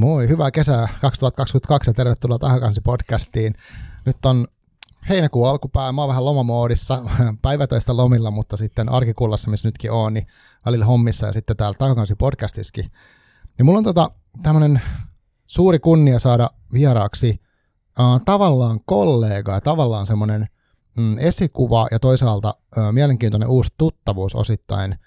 Moi, hyvää kesää 2022 ja tervetuloa Tahakansi podcastiin. Nyt on heinäkuun alkupää, mä oon vähän lomamoodissa, päivätöistä lomilla, mutta sitten arkikullassa, missä nytkin on, niin välillä hommissa ja sitten täällä Tahakansi podcastiskin. Ja mulla on tota, tämmönen suuri kunnia saada vieraaksi uh, tavallaan kollega ja tavallaan semmoinen mm, esikuva ja toisaalta uh, mielenkiintoinen uusi tuttavuus osittain.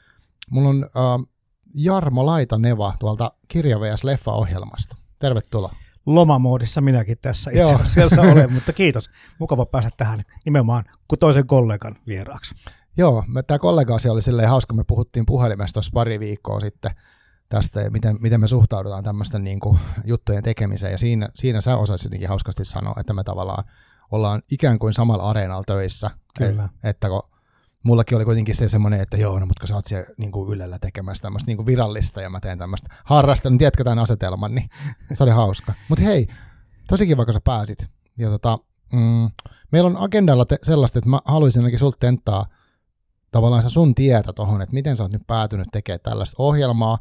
Mulla on uh, Jarmo Laitaneva tuolta Kirja vs. Leffa-ohjelmasta. Tervetuloa. Lomamoodissa minäkin tässä itse asiassa olen, mutta kiitos. Mukava päästä tähän nimenomaan kuin toisen kollegan vieraaksi. Joo, tämä kollega asia oli silleen hauska, me puhuttiin puhelimesta tuossa pari viikkoa sitten tästä ja miten, miten me suhtaudutaan tämmöisten niin kuin, juttujen tekemiseen ja siinä, siinä sä osasit jotenkin hauskasti sanoa, että me tavallaan ollaan ikään kuin samalla areenalla töissä. Kyllä. Et, että kun mullakin oli kuitenkin se semmoinen, että joo, no mutta sä oot siellä niin kuin Ylellä tekemässä tämmöistä niin kuin virallista ja mä teen tämmöistä harrasta, niin tiedätkö tämän asetelman, niin se oli hauska. Mutta hei, tosi kiva, kun sä pääsit. Ja tota, mm, meillä on agendalla te- sellaista, että mä haluaisin ainakin sulta tentaa tavallaan sun tietä tohon, että miten sä oot nyt päätynyt tekemään tällaista ohjelmaa,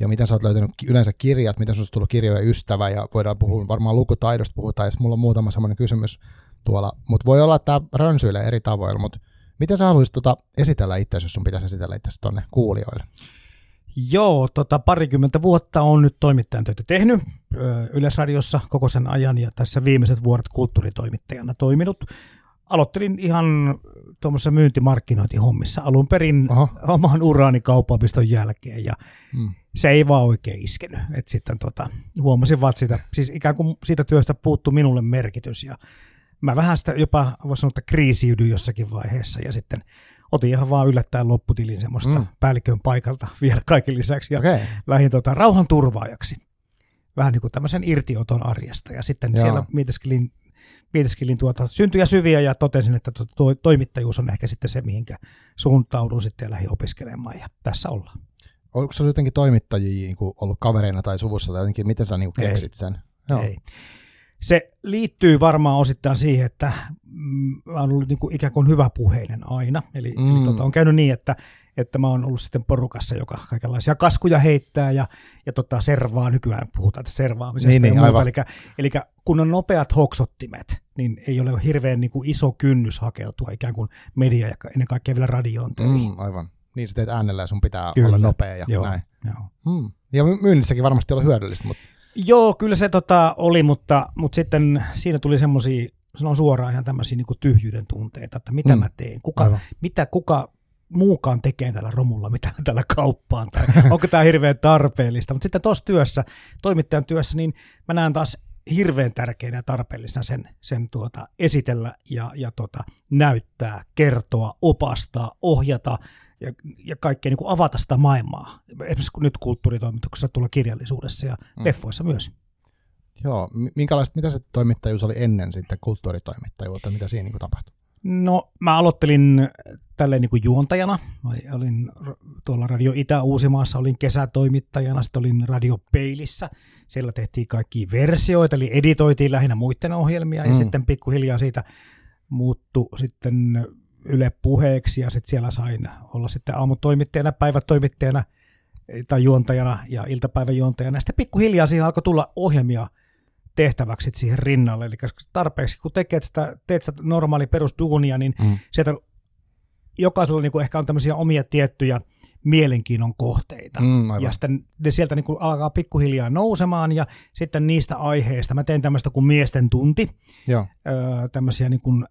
ja miten sä oot löytänyt yleensä kirjat, miten on tullut kirjojen ystävä, ja voidaan puhua varmaan lukutaidosta puhutaan, ja mulla on muutama semmoinen kysymys tuolla, mutta voi olla, että tämä rönsyilee eri tavoilla, mutta Miten sä haluaisit tota esitellä itse, jos sun pitäisi esitellä itse tuonne kuulijoille? Joo, tota, parikymmentä vuotta on nyt toimittajan töitä tehnyt Yleisradiossa koko sen ajan ja tässä viimeiset vuodet kulttuuritoimittajana toiminut. Aloittelin ihan tuommoisessa myyntimarkkinointihommissa alun perin Aha. oman uraani kaupapiston jälkeen ja hmm. se ei vaan oikein iskenyt. Et sitten tota, huomasin vaan, että siitä, siis ikään kuin siitä työstä puuttu minulle merkitys ja mä vähän sitä jopa, voisi sanoa, että kriisiydyin jossakin vaiheessa ja sitten otin ihan vaan yllättäen lopputilin semmoista mm. päällikön paikalta vielä kaiken lisäksi ja okay. lähdin tota, rauhan turvaajaksi. Vähän niin kuin tämmöisen irtioton arjesta ja sitten Joo. siellä mietiskelin, mietiskelin tuota syntyjä syviä ja totesin, että to, to, toimittajuus on ehkä sitten se, mihinkä suuntaudun sitten ja lähdin opiskelemaan ja tässä ollaan. Onko se jotenkin toimittajia niin ollut kavereina tai suvussa tai jotenkin, miten sä niin keksit sen? Joo. Ei. Se liittyy varmaan osittain siihen, että mm, mä oon ollut niin kuin ikään kuin hyvä puheinen aina. Eli, mm. eli tota, on käynyt niin, että, että mä oon ollut sitten porukassa, joka kaikenlaisia kaskuja heittää ja, ja tota, servaa. Nykyään puhutaan servaamisesta niin, ja niin, muuta. Eli, eli kun on nopeat hoksottimet, niin ei ole hirveän niin kuin iso kynnys hakeutua ikään kuin media ja ennen kaikkea vielä radioon Mm, aivan. Niin sä teet äänellä ja sun pitää Kyllä. olla nopea ja Joo. näin. Joo. Hmm. Ja myynnissäkin varmasti olla hyödyllistä, mutta Joo, kyllä se tota, oli, mutta, mutta sitten siinä tuli semmoisia, sanon suoraan ihan tämmöisiä niin tyhjyyden tunteita, että mitä mm. mä teen, kuka, mitä kuka muukaan tekee tällä romulla, mitä tällä kauppaan, tai onko tämä hirveän tarpeellista. Mutta sitten tuossa työssä, toimittajan työssä, niin mä näen taas hirveän tärkeänä ja tarpeellisena sen, sen tuota, esitellä ja, ja tota, näyttää, kertoa, opastaa, ohjata, ja, ja kaikkea niin kuin avata sitä maailmaa. Esimerkiksi nyt kulttuuritoimituksessa tulla kirjallisuudessa ja mm. leffoissa myös. Joo, minkälaista, mitä se toimittajuus oli ennen sitten kulttuuritoimittajuutta, mitä siinä niin kuin tapahtui? No mä aloittelin tälleen niin kuin juontajana. Mä olin tuolla Radio Itä-Uusimaassa, olin kesätoimittajana, sitten olin Radio Peilissä. Siellä tehtiin kaikki versioita, eli editoitiin lähinnä muiden ohjelmia, mm. ja sitten pikkuhiljaa siitä muuttu sitten Yle puheeksi ja sitten siellä sain olla sitten aamutoimittajana, päivätoimittajana tai juontajana ja iltapäivän juontajana. Sitten pikkuhiljaa siihen alkoi tulla ohjelmia tehtäväksi siihen rinnalle. Eli tarpeeksi, kun teet sitä, teet sitä normaali perusduunia, niin mm. sieltä jokaisella niin kuin ehkä on tämmöisiä omia tiettyjä mielenkiinnon kohteita. Mm, ja sitten ne sieltä niin kuin alkaa pikkuhiljaa nousemaan ja sitten niistä aiheista. Mä teen tämmöistä kuin miesten tunti. Joo. Öö, tämmöisiä niin kuin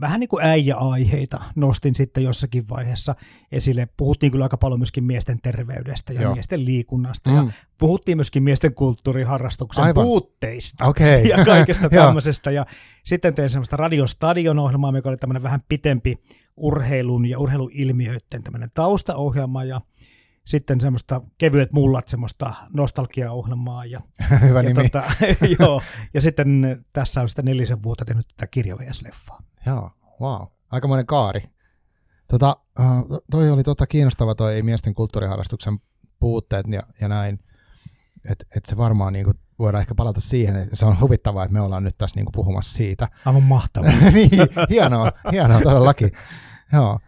vähän niin kuin äijä-aiheita nostin sitten jossakin vaiheessa esille. Puhuttiin kyllä aika paljon myöskin miesten terveydestä ja Joo. miesten liikunnasta mm. ja puhuttiin myöskin miesten kulttuuriharrastuksen Aivan. puutteista okay. ja kaikesta tämmöisestä. ja sitten tein semmoista radiostadion-ohjelmaa, mikä oli tämmöinen vähän pitempi urheilun ja urheiluilmiöiden tämmöinen taustaohjelma ja sitten semmoista kevyet mullat, semmoista nostalgiaohjelmaa. Ja, Hyvä ja, nimi. Tota, joo, ja sitten tässä on sitten nelisen vuotta tehnyt tätä kirjavs-leffaa. Joo, wow. Aikamoinen kaari. Tota, uh, toi oli tota kiinnostava toi ei miesten kulttuuriharrastuksen puutteet ja, ja näin. Että et se varmaan niinku, voidaan ehkä palata siihen, että se on huvittavaa, että me ollaan nyt tässä niinku puhumassa siitä. Aivan mahtavaa. niin, hienoa, hienoa todellakin. Joo.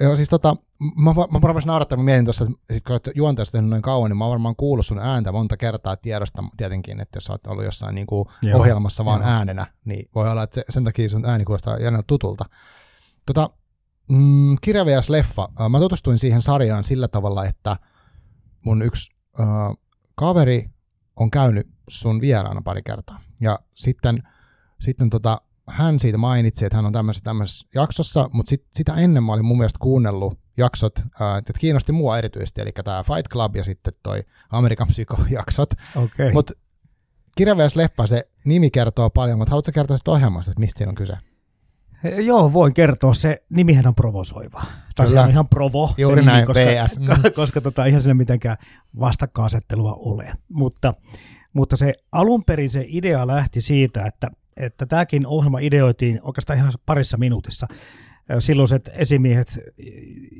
Joo, siis tota, mä, mä, varmaan naurattaa, mä mietin tuossa, että sit kun olet juonteessa tehnyt noin kauan, niin mä oon varmaan kuullut sun ääntä monta kertaa tiedosta tietenkin, että jos sä oot ollut jossain niin kuin Joo, ohjelmassa vaan joo. äänenä, niin voi olla, että se, sen takia sun ääni kuulostaa jännältä tutulta. Tota, mm, Kirja vs. Leffa. Mä tutustuin siihen sarjaan sillä tavalla, että mun yksi äh, kaveri on käynyt sun vieraana pari kertaa. Ja sitten, sitten tota, hän siitä mainitsi, että hän on tämmöisessä, tämmöisessä jaksossa, mutta sit, sitä ennen mä olin mun mielestä kuunnellut jaksot, äh, että kiinnosti mua erityisesti, eli tämä Fight Club ja sitten toi American Psycho-jaksot. Okei. Okay. Mutta Kirja vs. Leffa, se nimi kertoo paljon, mutta haluatko kertoa sitä ohjelmasta, että mistä siinä on kyse? Joo, voin kertoa. Se nimihän on provosoiva. Tai se on ihan provo. Juuri nimi, näin, koska, VS. Mm. koska tota, ihan siinä mitenkään vastakkainasettelua ole. Mutta, mutta se alun perin se idea lähti siitä, että, että tämäkin ohjelma ideoitiin oikeastaan ihan parissa minuutissa. Silloiset esimiehet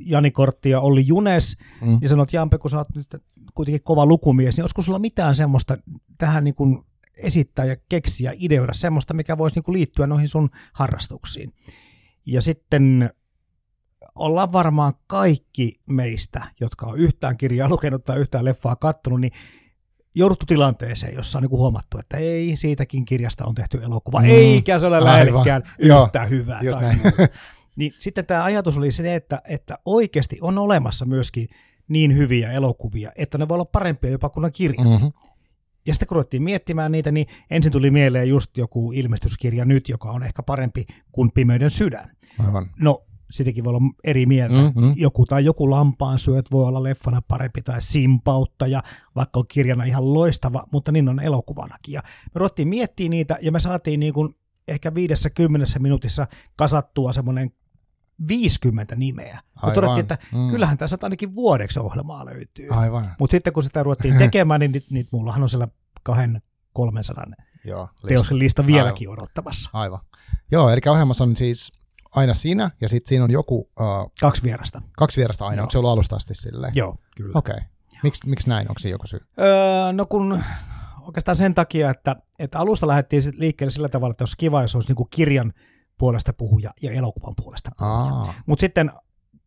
Jani Kortti ja Olli Junes Mm. ja sanoit, Jampe, kun sä oot nyt kuitenkin kova lukumies, niin olisiko sulla mitään semmoista tähän niin kuin esittää ja keksiä, ideoida semmoista, mikä voisi niin kuin liittyä noihin sun harrastuksiin. Ja sitten ollaan varmaan kaikki meistä, jotka on yhtään kirjaa lukenut tai yhtään leffaa kattonut, niin jouduttu tilanteeseen, jossa on niin kuin huomattu, että ei, siitäkin kirjasta on tehty elokuva, Mm. eikä se ole lähellekään Joo. yhtä hyvää. Just tai. Niin sitten tämä ajatus oli se, että, että oikeasti on olemassa myöskin niin hyviä elokuvia, että ne voi olla parempia jopa kuin ne kirjat. Mm. Mm-hmm. Ja sitten kun ruvettiin miettimään niitä, niin ensin tuli mieleen just joku ilmestyskirja nyt, joka on ehkä parempi kuin Pimeyden sydän. Aivan. No, sitäkin voi olla eri mieltä. Mm-hmm. Joku tai joku lampaan syöt voi olla leffana parempi tai simpauttaja, vaikka on kirjana ihan loistava, mutta niin on elokuvanakin. Ja me ruvettiin miettimään niitä ja me saatiin niin kuin ehkä viidessä kymmenessä minuutissa kasattua semmoinen 50 nimeä. Me Aivan. todettiin, että Mm. kyllähän tässä ainakin vuodeksi ohjelmaa löytyy. Aivan. Mutta sitten kun sitä ruvettiin tekemään, niin nyt, nyt mullahan on siellä kahden 300 Joo, teoksen lista vieläkin odottamassa. Aivan. Joo, eli ohjelmassa on siis aina sinä, ja sitten siinä on joku, uh, Kaksi vierasta. kaksi vierasta aina. Joo. Onko se ollut alusta asti silleen? Joo, kyllä. Okei. Okay. Miksi miks näin? Onko siinä joku syy? Öö, no kun oikeastaan sen takia, että, että alusta lähdettiin sit liikkeelle sillä tavalla, että olisi kiva, jos olisi niinku kirjan puolesta puhuja ja elokuvan puolesta puhuja. Mutta sitten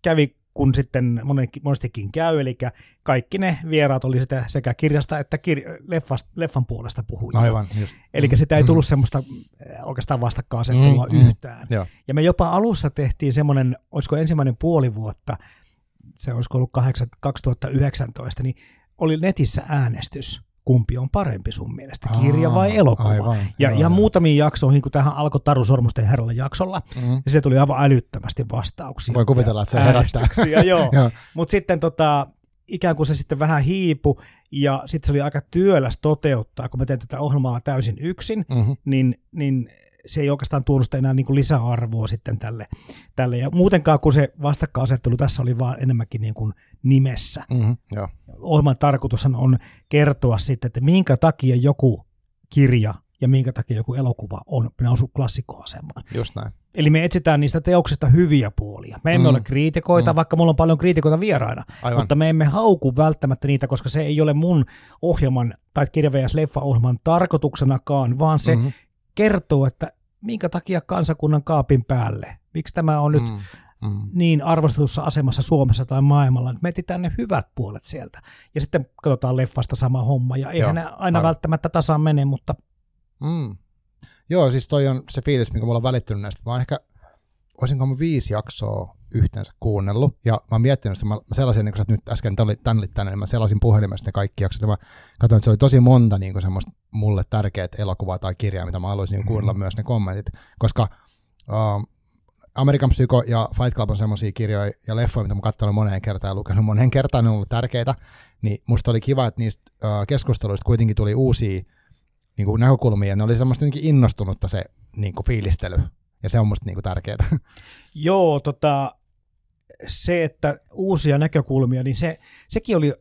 kävi, kun sitten monestikin käy, eli kaikki ne vieraat oli sitä sekä kirjasta että kir- leffast, leffan puolesta puhuja. aivan. Just. Eli Mm, sitä ei mm. tullut semmoista äh, oikeastaan vastakkainasettelua Mm, mm. yhtään. Joo. Ja me jopa alussa tehtiin semmoinen, olisiko ensimmäinen puoli vuotta, se olisiko ollut 8, 2019, niin oli netissä äänestys, kumpi on parempi sun mielestä, kirja Aa, vai elokuva. Aivan. Ja joo, ihan muutamiin jaksoihin, kun tähän alkoi Taru Sormusten herralla jaksolla, Mm. ja se tuli aivan älyttömästi vastauksia. Voi kuvitella, että se herättää. joo. Joo. Mutta sitten tota, ikään kuin se sitten vähän hiipu, ja sitten se oli aika työläs toteuttaa, kun mä teen tätä ohjelmaa täysin yksin, Mm-hmm. niin, niin se ei oikeastaan tuonut sitä enää niin kuin lisäarvoa sitten tälle, tälle. Ja muutenkaan, kun se vastakkainasettelu tässä oli vaan enemmänkin niin kuin nimessä. Mm-hmm. Joo. Ohjelman tarkoitus on kertoa sitten, että minkä takia joku kirja ja minkä takia joku elokuva on noussut klassikkoasemaan. Just näin. Eli me etsitään niistä teoksista hyviä puolia. Me emme Mm. ole kriitikoita, Mm. vaikka mulla on paljon kriitikoita vieraina, Aivan. mutta me emme hauku välttämättä niitä, koska se ei ole mun ohjelman tai kirja vs. leffa-ohjelman tarkoituksenakaan, vaan se Mhm. Kertoo, että minkä takia kansakunnan kaapin päälle, miksi tämä on nyt Mm. Mm. niin arvostetussa asemassa Suomessa tai maailmalla, että me etsitään ne hyvät puolet sieltä. Ja sitten katsotaan leffasta sama homma, ja eihän Joo, ne aina aivan. välttämättä tasaan mene, mutta Mm. Joo, siis toi on se fiilis, mikä mulla on välittynyt näistä. Mä oon ehkä, olisinko mä viisi jaksoa yhteensä kuunnellut, ja mä oon miettinyt sitä, mä, mä selasin, niin kun sä nyt äsken tän olit, tän olit tänne, niin mä selasin puhelimesta ne kaikki jaksot, ja mä katsoin, että se oli tosi monta niin semmoista mulle tärkeät elokuvaa tai kirjaa, mitä mä haluaisin mm. kuunnella myös ne kommentit, koska uh, American Psycho ja Fight Club on semmoisia kirjoja ja leffoja, mitä mä katsonut moneen kertaan ja lukenut moneen kertaan, ne on ollut tärkeitä, niin musta oli kiva, että niistä uh, keskusteluista kuitenkin tuli uusia niin kuin näkökulmia, ja ne oli semmoista innostunutta se niin kuin fiilistely, ja se on musta niin kuin tärkeää. joo, tota, se, että uusia näkökulmia, niin se, sekin oli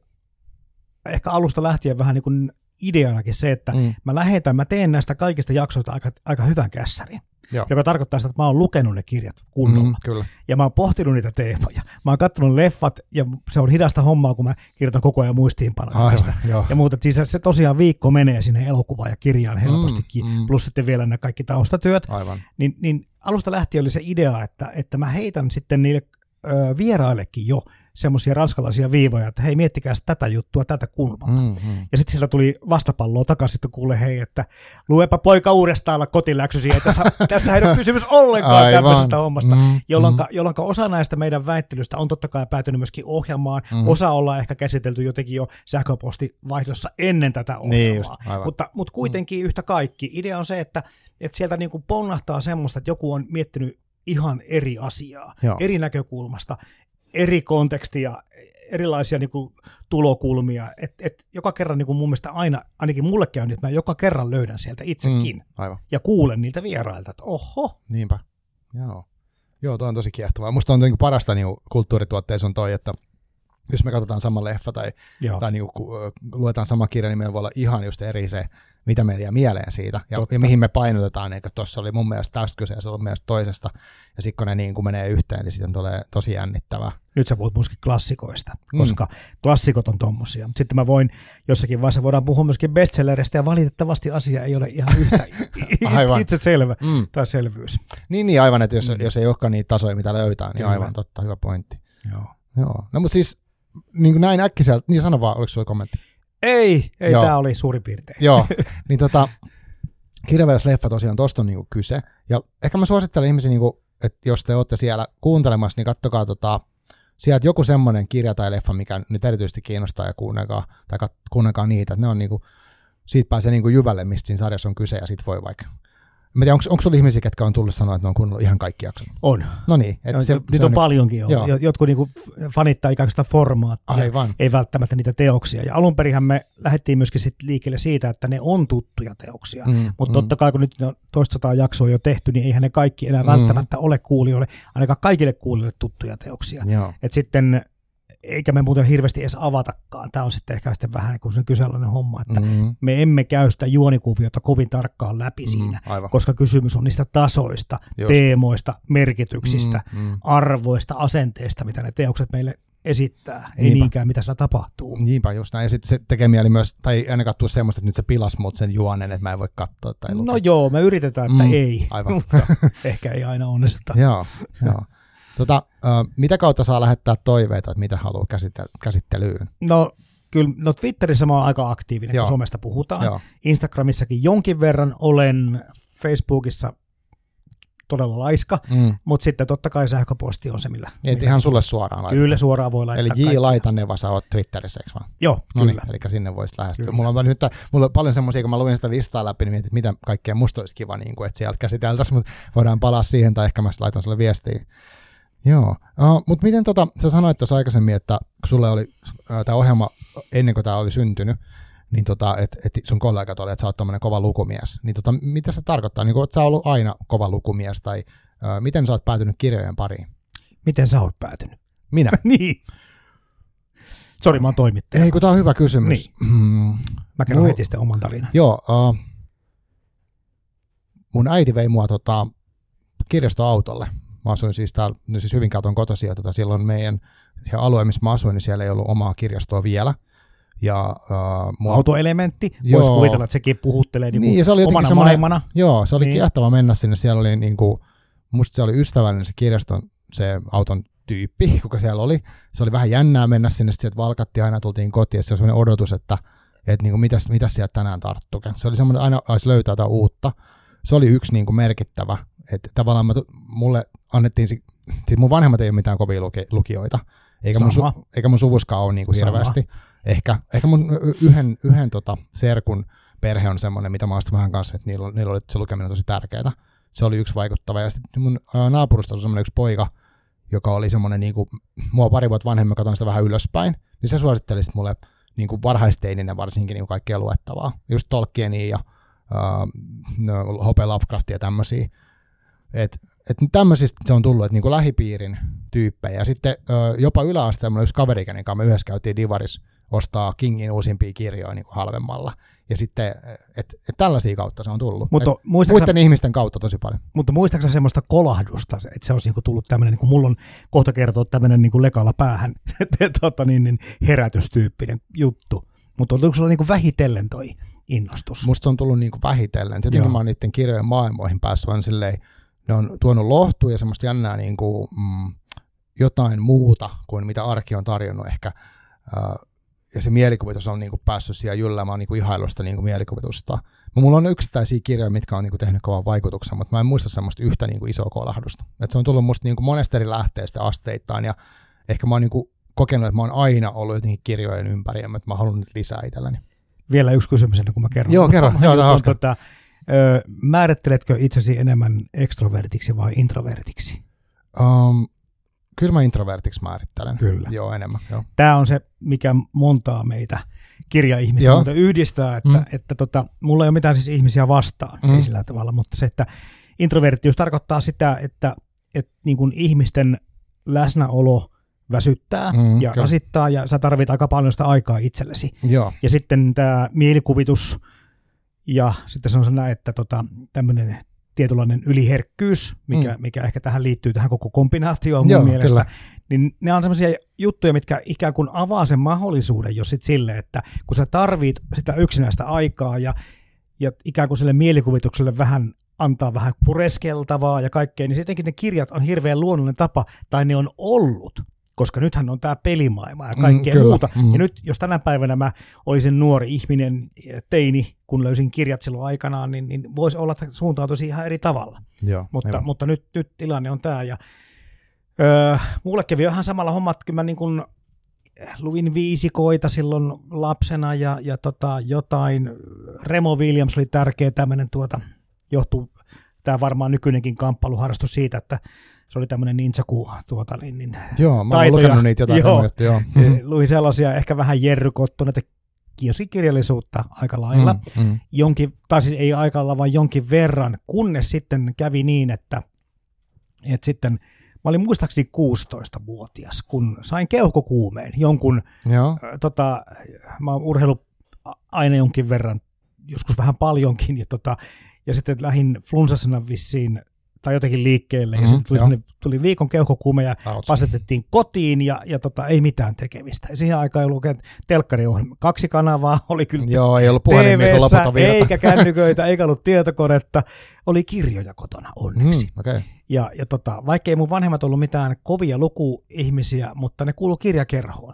ehkä alusta lähtien vähän niin kuin ideanakin se, että Mm. mä lähetän, mä teen näistä kaikista jaksoista aika, aika hyvän kässärin. Joo. Joka tarkoittaa sitä, että mä oon lukenut ne kirjat kunnolla. Mm, kyllä. Ja mä oon pohtinut niitä teemoja. Mä oon katsonut leffat, ja se on hidasta hommaa, kun mä kirjoitan koko ajan muistiinpanoja. Aivan. Ja muuta, siis se tosiaan viikko menee sinne elokuvaan ja kirjaan helpostikin, Mm, mm. plus sitten vielä nämä kaikki taustatyöt. Aivan. Niin, niin alusta lähtien oli se idea, että, että mä heitän sitten niille ö, vieraillekin jo semmoisia ranskalaisia viivoja, että hei, miettikää tätä juttua, tätä kulmaa. Mm, mm. Ja sitten sillä tuli vastapalloa takaisin, että kuule hei, että luepa poika uudestaan kotiläksysi, että tässä, tässä ei ole kysymys ollenkaan Aivan. tämmöisestä hommasta, Mm, jolloin, mm. jolloin osa näistä meidän väittelystä on totta kai päätynyt myöskin ohjelmaan, Mm. osa ollaan ehkä käsitelty jotenkin jo sähköpostivaihdossa ennen tätä ohjelmaa, Niin just, aivan. mutta, mutta kuitenkin yhtä kaikki. Idea on se, että, että sieltä niin kuin ponnahtaa semmoista, että joku on miettinyt ihan eri asiaa, Joo. eri näkökulmasta, eri kontekstia, erilaisia niin kuin, tulokulmia. Et, et joka kerran niin kuin mun mielestä aina, ainakin mulle käy että mä joka kerran löydän sieltä itsekin Mm, aivan. ja kuulen niiltä vierailta, että oho, Niinpä. Joo. Joo, toi on tosi kiehtovaa. Musta on niin parasta niin kulttuurituotteissa on toi, että jos me katsotaan sama leffa tai, joo, tai niin kuin, luetaan sama kirja, niin meillä voi olla ihan just eri se, mitä meillä jää mieleen siitä ja, Totta. ja mihin me painotetaan. Eikä tuossa oli mun mielestä tästä kyse ja se on mielestä toisesta. Ja sitten kun ne niin kuin menee yhteen, niin sitten tulee tosi jännittävää. nyt sä puhut myöskin klassikoista, Mm. koska klassikot on tommosia. Sitten mä voin, jossakin vaiheessa voidaan puhua myöskin bestselleristä, ja valitettavasti asia ei ole ihan yhtä Aivan. itse selvä Mm. tai selvyys. Niin, niin aivan, että jos, Mm. mm. jos ei olekaan niitä tasoja, mitä löytää, niin Kyllä. aivan totta, hyvä pointti. Joo. Joo. No mutta siis niin kuin näin äkkiseltä, niin sano vaan, oliko sulla kommentti? Ei, ei Joo. tämä oli suurin piirtein. Joo, niin tota, Kirveläs-leffa tosiaan tosta on niinku kyse. Ja ehkä mä suosittelen ihmisiä, niinku, että jos te olette siellä kuuntelemassa, niin kattokaa tota, sieltä joku semmoinen kirja tai leffa, mikä nyt erityisesti kiinnostaa ja kuunnelkaa, tai kat, kuunnelkaa niitä, että ne on niinku, siitä pääsee niinku jyvälle, mistä siinä sarjassa on kyse, ja sit voi vaikka Mä tiedän, onko, onko sulla ihmisiä, ketkä on tullut sanoa, että ne on kuunnellut ihan kaikki jaksot? On. No niin. Et Et se, se, niitä se on paljonkin ollut. Joo. Jo- Jotkut niinku fanittaa ikään kuin sitä formaattia, Aivan. ei välttämättä niitä teoksia. Ja alun perinhän me lähdettiin myöskin sit liikkeelle siitä, että ne on tuttuja teoksia. Mm, Mutta mm. totta kai, kun nyt ne on toista sataa jaksoa jo tehty, niin eihän ne kaikki enää Mm. välttämättä ole kuulijoille, ainakaan kaikille kuulijoille tuttuja teoksia. Joo. Et sitten, eikä me muuten hirveästi edes avatakaan. Tämä on sitten ehkä sitten vähän niin kuin se kyseenalainen homma, että Mm, me emme käy sitä juonikuviota kovin tarkkaan läpi siinä, Mm, aivan. koska kysymys on niistä tasoista, Just. teemoista, merkityksistä, Mm, mm. arvoista, asenteista, mitä ne teokset meille esittää, ei Niinpä. niinkään mitä siellä tapahtuu. Niinpä just näin. Ja sitten se tekee mieli myös, tai ei ainakaan tuu semmoista, että nyt se pilas mut sen juonen, että mä en voi katsoa tai lukea. No joo, me yritetään, että Mm, ei, aivan. mutta ehkä ei aina onnistuta. joo, joo. Tota, mitä kautta saa lähettää toiveita, että mitä haluaa käsite- käsittelyyn? No kyllä, no Twitterissä mä oon aika aktiivinen, Joo. kun somesta puhutaan. Joo, Instagramissakin jonkin verran olen, Facebookissa todella laiska, mm. mutta sitten totta kai sähköposti on se, millä... Et millä ihan sulle suoraan laittaa. Kyllä suoraan voi laittaa Eli J. Laitaneva sä oot Twitterissä, eikö vaan? Joo, No niin, kyllä. eli sinne voisi lähestyä. Kyllä. Mulla on, nyt, mulla on paljon semmoisia, kun mä luin sitä listaa läpi, niin mietin, että mitä kaikkea musta olisi kiva, niin kuin, että sieltä käsiteltäisiin, mutta voidaan palaa siihen, tai ehkä mä laitan sulle viestiä. Joo, uh, mutta miten tota, sä sanoit tuossa aikaisemmin, että kun sulle oli uh, tämä ohjelma ennen kuin tämä oli syntynyt, niin tota, että et sun kollegat oli, että sä oot tommonen kova lukumies. Niin tota, mitä se tarkoittaa? Niin että sä ollut aina kova lukumies, tai uh, miten sä oot päätynyt kirjojen pariin? Miten sä oot päätynyt? Minä? niin. Sori, mä oon toimittaja. Ei, kun tää on hyvä kysymys. Niin. Mm, Mä kerron Mulla- heti sitten oman tarinan. Joo, uh, mun äiti vei mua tota, kirjastoautolle. Mä asuin siis täällä, no siis Hyvinkäältä on kotoisin, ja tota, silloin meidän se alue, missä mä asuin, niin siellä ei ollut omaa kirjastoa vielä. Ja uh, mua, Autoelementti, voisi kuvitella, että sekin puhuttelee niin Niin, ja se oli omana maailmana. Joo, se oli Niin. niin. kiehtova mennä sinne. Siellä oli niinku, musta se oli ystävällinen se kirjaston, se auton tyyppi, kuka siellä oli. Se oli vähän jännää mennä sinne, sitten sieltä valkattiin aina, tultiin kotiin, ja se oli semmoinen odotus, että, että niinku, mitäs, mitäs sieltä tänään tarttuken. Se oli semmoinen, aina olisi löytää jotain uutta. Se oli yksi niinku merkittävä, että tavallaan mä, mulle annettiin, si- siis mun vanhemmat ei ole mitään kovia luki, lukijoita, eikä mun, su, eikä mun suvuskaan ole niinku Sama. hirveästi. Ehkä, ehkä mun yhden, yhden tota serkun perhe on semmoinen, mitä mä oon vähän kanssa, että niillä, niillä oli se lukeminen tosi tärkeää. Se oli yksi vaikuttava. Ja sitten mun ää, naapurista on semmoinen yksi poika, joka oli semmoinen, niin kuin, mua pari vuotta vanhemmin, katsoin sitä vähän ylöspäin, niin se suositteli sitten mulle niin kuin varhaisteininä varsinkin niin kuin kaikkea luettavaa. Just Tolkienia ja ää, no, H.P. Lovecraftia ja tämmöisiä. Et, et tämmöisistä se on tullut, että niin kuin lähipiirin tyyppejä. Ja sitten jopa yläasteella yksi kaveri, kenen kanssa me yhdessä käytiin Divaris ostaa Kingin uusimpia kirjoja niin kuin halvemmalla. Ja sitten, että et tällaisia kautta se on tullut. Mutta muiden ihmisten kautta tosi paljon. mutta muistaaksä semmoista kolahdusta, että se olisi niinku tullut tämmöinen, niin mulla on kohta kertoa tämmöinen niin lekalla päähän tota, niin, niin, herätystyyppinen juttu. Mutta oliko sulla niin kuin vähitellen toi innostus? Musta se on tullut niin kuin vähitellen. Jotenkin Joo. mä oon niiden kirjojen maailmoihin päässyt, on silleen, ne on tuonut lohtua ja semmoista jännää niin kuin, mm, jotain muuta kuin mitä arki on tarjonnut ehkä. Ja se mielikuvitus on niin kuin päässyt siellä jylläämään niin kuin ihailusta niin kuin mielikuvitusta. Mulla on yksittäisiä kirjoja, mitkä on niin kuin tehnyt kovan vaikutuksen, mutta mä en muista semmoista yhtä niin kuin isoa kolahdusta. Et se on tullut musta niin kuin monesta eri lähteestä asteittain ja ehkä mä oon niin kuin kokenut, että mä oon aina ollut jotenkin kirjojen ympäri ja mä haluan nyt lisää itselleni. Vielä yksi kysymys ennen kuin mä kerron. Joo, kerro. Joo, tämä on tota, ö, määritteletkö itsesi enemmän ekstrovertiksi vai introvertiksi? Um, kyllä mä introvertiksi määrittelen. Kyllä. Joo, enemmän. Joo. Tämä on se, mikä montaa meitä kirjaihmistä Joo. mutta yhdistää, että, Mm. että tota, mulla ei ole mitään siis ihmisiä vastaan, Mm. ei sillä tavalla, mutta se, että introverttius tarkoittaa sitä, että, että niin kuin ihmisten läsnäolo väsyttää Mm, ja kyllä. rasittaa ja sä tarvit aika paljon sitä aikaa itsellesi. Joo. Ja sitten tämä mielikuvitus ja sitten se on se näin, että tota, tämmöinen tietynlainen yliherkkyys, mikä, Mm. mikä ehkä tähän liittyy tähän koko kombinaatioon mun Joo, mielestä, kyllä. niin ne on semmoisia juttuja, mitkä ikään kuin avaa sen mahdollisuuden jo sit sille, että kun sä tarvit sitä yksinäistä aikaa ja, ja ikään kuin sille mielikuvitukselle vähän antaa vähän pureskeltavaa ja kaikkea, niin sittenkin ne kirjat on hirveän luonnollinen tapa, tai ne on ollut, koska nythän on tämä pelimaailma ja kaikkea Mm, muuta. Mm. Ja nyt, jos tänä päivänä mä olisin nuori ihminen, teini, kun löysin kirjat silloin aikanaan, niin, niin voisi olla, että suuntautuisi ihan eri tavalla. Joo. Mutta, mutta nyt, nyt tilanne on tämä. Ja, öö, mulle kävi ihan samalla hommat, kun mä niin kun luin viisikoita silloin lapsena ja, ja tota, jotain. Remo Williams oli tärkeä tämmöinen tuota, johtuu tämä varmaan nykyinenkin kamppailuharrastus siitä, että se oli tämmöinen ninjaku tuota, niin, niin, Joo, mä oon lukenut niitä jotain Joo. juttuja, joo. mm. luin sellaisia ehkä vähän Jerry Kottonen, että kirjallisuutta aika lailla. Mm, mm. Jonkin, tai siis ei aika lailla, vaan jonkin verran, kunnes sitten kävi niin, että, että sitten mä olin muistaakseni 16-vuotias, kun sain keuhkokuumeen jonkun, Joo. äh, tota, mä oon urheilu aina jonkin verran, joskus vähän paljonkin, ja, tota, ja sitten lähdin flunssasena vissiin tai jotenkin liikkeelle, ja Mhm, sitten tuli, semmoinen- tuli viikon keuhkokuume, ja pasetettiin kotiin, ja, ja tota, ei mitään tekemistä. Ja siihen aikaan ei ollut oikein telkkariohjelma. Kaksi kanavaa oli kyllä Joo, ei ollut TV:ssä, eikä kännyköitä, eikä ollut tietokonetta. Oli kirjoja kotona onneksi. Mm. Okay. Ja, ja tota, vaikka ei mun vanhemmat ollut mitään kovia lukuihmisiä, mutta ne kuulu kirjakerhoon.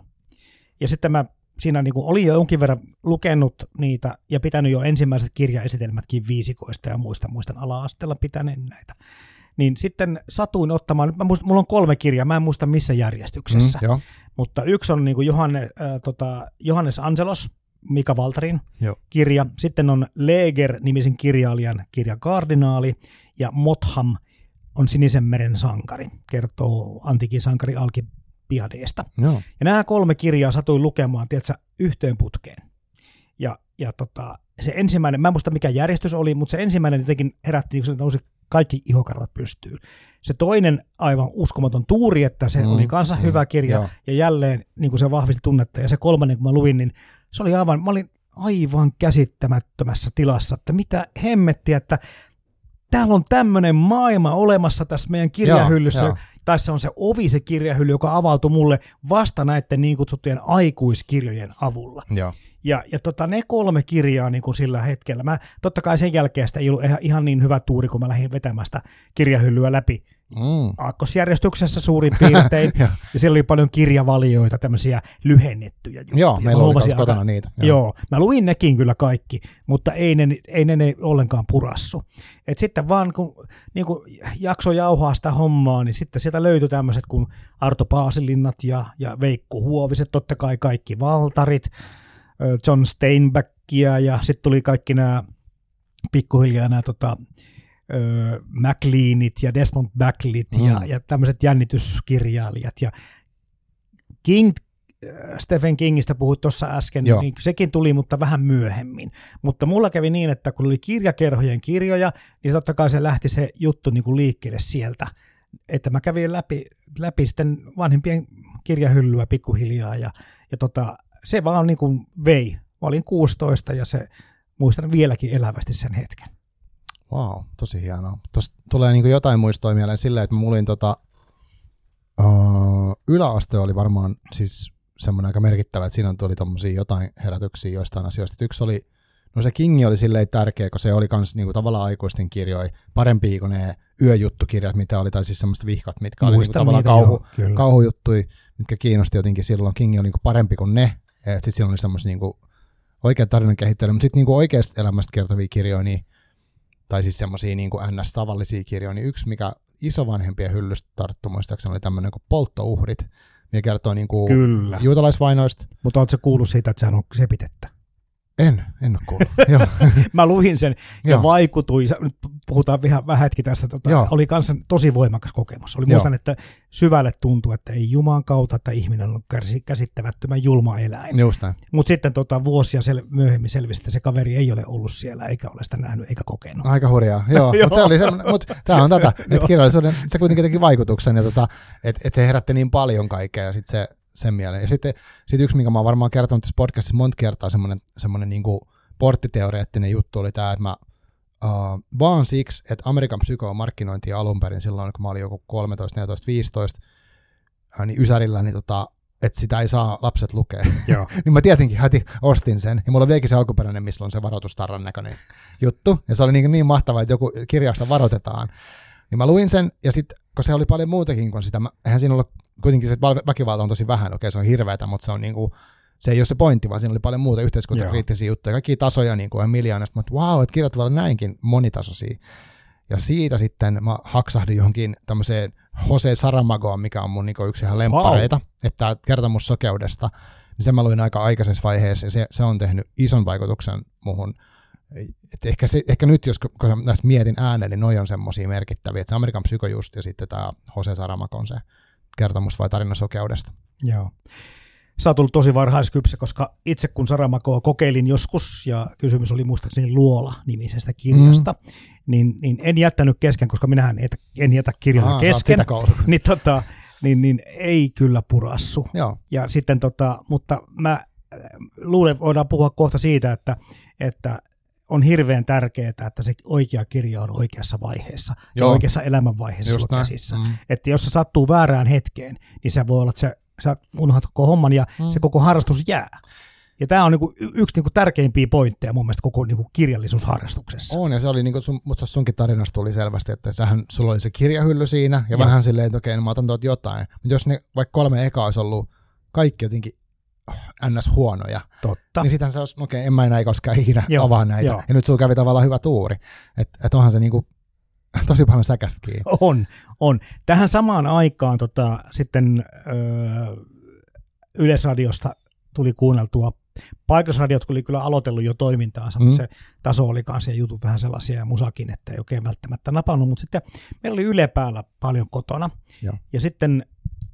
Ja sitten mä siinä niin olin jo jonkin verran lukenut niitä ja pitänyt jo ensimmäiset kirjaesitelmätkin viisikoista ja muista, muistan ala-asteella pitäneen näitä. Niin sitten satuin ottamaan, mä muistan, mulla on kolme kirjaa, mä en muista missä järjestyksessä, Mm, joo. mutta yksi on niin kuin Johanne, äh, tota, Johannes Angelos, Mika Valtarin Joo. kirja. Sitten on Leger-nimisen kirjailijan kirja Kardinaali ja Motham on Sinisen meren sankari, kertoo antiikin sankari Alkibiadeesta. Joo. Ja nämä kolme kirjaa satuin lukemaan, tiedätkö, yhteen putkeen. Ja, ja tota, se ensimmäinen, mä en muista mikä järjestys oli, mutta se ensimmäinen jotenkin herätti, kun se nousi kaikki ihokarvat pystyyn. Se toinen aivan uskomaton tuuri, että se Mm, oli kanssa mm, hyvä kirja, joo. ja jälleen niin kuin se vahvisti tunnetta. Ja se kolmannen, kun mä luin, niin se oli aivan, mä olin aivan käsittämättömässä tilassa, että mitä hemmettiä, että täällä on tämmöinen maailma olemassa tässä meidän kirjahyllyssä, Joo, joo. tai se on se ovi, se kirjahylly, joka avautui mulle vasta näiden niin kutsuttujen aikuiskirjojen avulla. Joo. Ja, ja tota, ne kolme kirjaa niin kuin sillä hetkellä, mä totta kai sen jälkeen sitä ei ollut ihan, ihan niin hyvä tuuri, kun mä lähdin vetämään sitä kirjahyllyä läpi Mm. aakkosjärjestyksessä suurin piirtein, Joo. ja siellä oli paljon kirjavalioita, tämmöisiä lyhennettyjä juttuja. Joo, meillä oli kans kotona niitä. Joo. Joo, mä luin nekin kyllä kaikki, mutta ei ne, ei ne, ne ollenkaan purassu. Et sitten vaan kun niin kun jakso jauhaa sitä hommaa, niin sitten sieltä löytyi tämmöiset kuin Arto Paasilinnat ja, ja Veikko Huoviset, totta kai kaikki Valtarit, John Steinbackia ja sitten tuli kaikki nämä pikkuhiljaa nämä tota, McLeanit ja Desmond Backlit mm. ja, Mm. ja tämmöiset jännityskirjailijat ja King, Stephen Kingistä puhuit tuossa äsken, Joo. niin sekin tuli, mutta vähän myöhemmin. Mutta mulla kävi niin, että kun oli kirjakerhojen kirjoja, niin totta kai se lähti se juttu niin kuin liikkeelle sieltä. Että mä kävin läpi, läpi sitten vanhempien kirjahyllyä pikkuhiljaa ja, ja tota, se vaan niin kuin vei. Mä olin 16 ja se muistan vieläkin elävästi sen hetken. Wow, tosi hienoa. Tuossa tulee niin jotain muistoja mieleen silleen, että mä mullin tota, uh, yläaste oli varmaan siis semmoinen aika merkittävä, että siinä tuli tommosia jotain herätyksiä joistain asioista. Et Yksi oli, No se Kingi oli silleen tärkeä, kun se oli kans niinku tavallaan aikuisten kirjoja, parempi kuin ne yöjuttukirjat, mitä oli, tai siis semmoista vihkat, mitkä oli niinku tavallaan niitä, kauhu, joo, kauhujuttui, mitkä kiinnosti jotenkin silloin. Kingi oli niinku parempi kuin ne, että sitten silloin oli semmoista niinku oikea tarinan kehittely, mutta sitten niinku oikeasta elämästä kertovia kirjoja, niin, tai siis semmoisia niinku ns-tavallisia kirjoja, niin yksi, mikä isovanhempien hyllystä tarttu muistaakseni oli tämmöinen kuin polttouhrit, mikä kertoo niinku Kyllä. juutalaisvainoista. Mutta oletko kuullut siitä, että sehän on sepitettä? En, en ole kuullut. Mä luin sen ja Joo. vaikutuin, nyt puhutaan vähän, vähän hetki tästä, tota, Joo. oli kanssa tosi voimakas kokemus. Oli Joo. muistan, että syvälle tuntui, että ei Jumalan kautta, että ihminen on kärsi- käsittämättömän julma eläin. Mutta sitten tota, vuosia sel- myöhemmin selvisi, että se kaveri ei ole ollut siellä, eikä ole sitä nähnyt, eikä kokenut. Aika hurjaa, joo. Mutta se oli semmoinen, mutta tämä on tätä, että Joo. kirjallisuuden, se kuitenkin teki vaikutuksen, ja tota, että et se herätti niin paljon kaikkea, ja sitten se sen mieleen. Ja sitten sit yksi, minkä mä oon varmaan kertonut tässä podcastissa monta kertaa, semmoinen, semmoinen niin porttiteoreettinen juttu oli tämä, että mä uh, vaan siksi, että Amerikan psyko markkinointi alun perin silloin, kun mä olin joku 13, 14, 15, uh, niin Ysärillä, niin tota, että sitä ei saa lapset lukea. Joo. niin mä tietenkin heti ostin sen. Ja mulla on vieläkin se alkuperäinen, missä on se varoitustarran näköinen juttu. Ja se oli niin, niin mahtavaa, että joku kirjasta varoitetaan. Niin mä luin sen, ja sitten, kun se oli paljon muutakin kuin sitä, mä- eihän siinä ollut, kuitenkin se val- väkivalta on tosi vähän, okei se on hirveätä, mutta se on niinku, se ei ole se pointti, vaan siinä oli paljon muuta yhteiskuntakriittisiä juttuja, kaikkia tasoja niin kuin miljoonasta, mutta wow, että kirjat näinkin monitasoisia. Ja siitä sitten mä haksahdin johonkin tämmöiseen Jose Saramagoon, mikä on mun niin yksi ihan lempareita, wow. että kertomus sokeudesta, niin sen mä luin aika aikaisessa vaiheessa, ja se, se on tehnyt ison vaikutuksen muhun. Et ehkä, se, ehkä nyt, jos kun näistä mietin ääneen, niin noi on semmoisia merkittäviä, että se Amerikan psyko just, ja sitten tämä Jose Saramagon se kertomus vai tarina sokeudesta. Joo. Sä oot ollut tosi varhaiskypsä, koska itse kun Saramakoa kokeilin joskus, ja kysymys oli muistaakseni Luola-nimisestä kirjasta, mm. niin, niin en jättänyt kesken, koska minähän et, en jätä kirjaa Aa, kesken, niin, tota, niin, niin ei kyllä purassu. Joo, Ja sitten tota, mutta mä äh, luulen, voidaan puhua kohta siitä, että, että on hirveän tärkeää, että se oikea kirja on oikeassa vaiheessa ja Joo. oikeassa elämänvaiheessa just sulla käsissä. Mm. Että jos se sattuu väärään hetkeen, niin se voi olla, että se, sä unohdat koko homman ja Mm. se koko harrastus jää. Ja tämä on niinku yksi niinku tärkeimpiä pointteja mun mielestä koko niinku kirjallisuusharrastuksessa. On, ja se oli niin kuin sun, musta sunkin tarinasta tuli selvästi, että sähän, sulla oli se kirjahylly siinä, ja Joo. vähän silleen, että okei, no mä otan tuot jotain. Mutta jos ne vaikka kolme ekaa olisi ollut kaikki jotenkin ns. huonoja, Totta. niin sitähän se olisi, okei, en mä enää koskaan ikinä Joo, avaa näitä. joo. Ja nyt sulla kävi tavallaan hyvä tuuri. Että et onhan se niinku tosi paljon säkästä kiinni. On, on. Tähän samaan aikaan tota, sitten öö, Yleisradiosta tuli kuunneltua. Paikallisradiot oli kyllä aloitellut jo toimintaansa, mm. Mm. mutta se taso oli kanssa ja jutut vähän sellaisia ja musakin, että ei oikein välttämättä napannut. Mutta sitten meillä oli Yle päällä paljon kotona. Joo. Ja sitten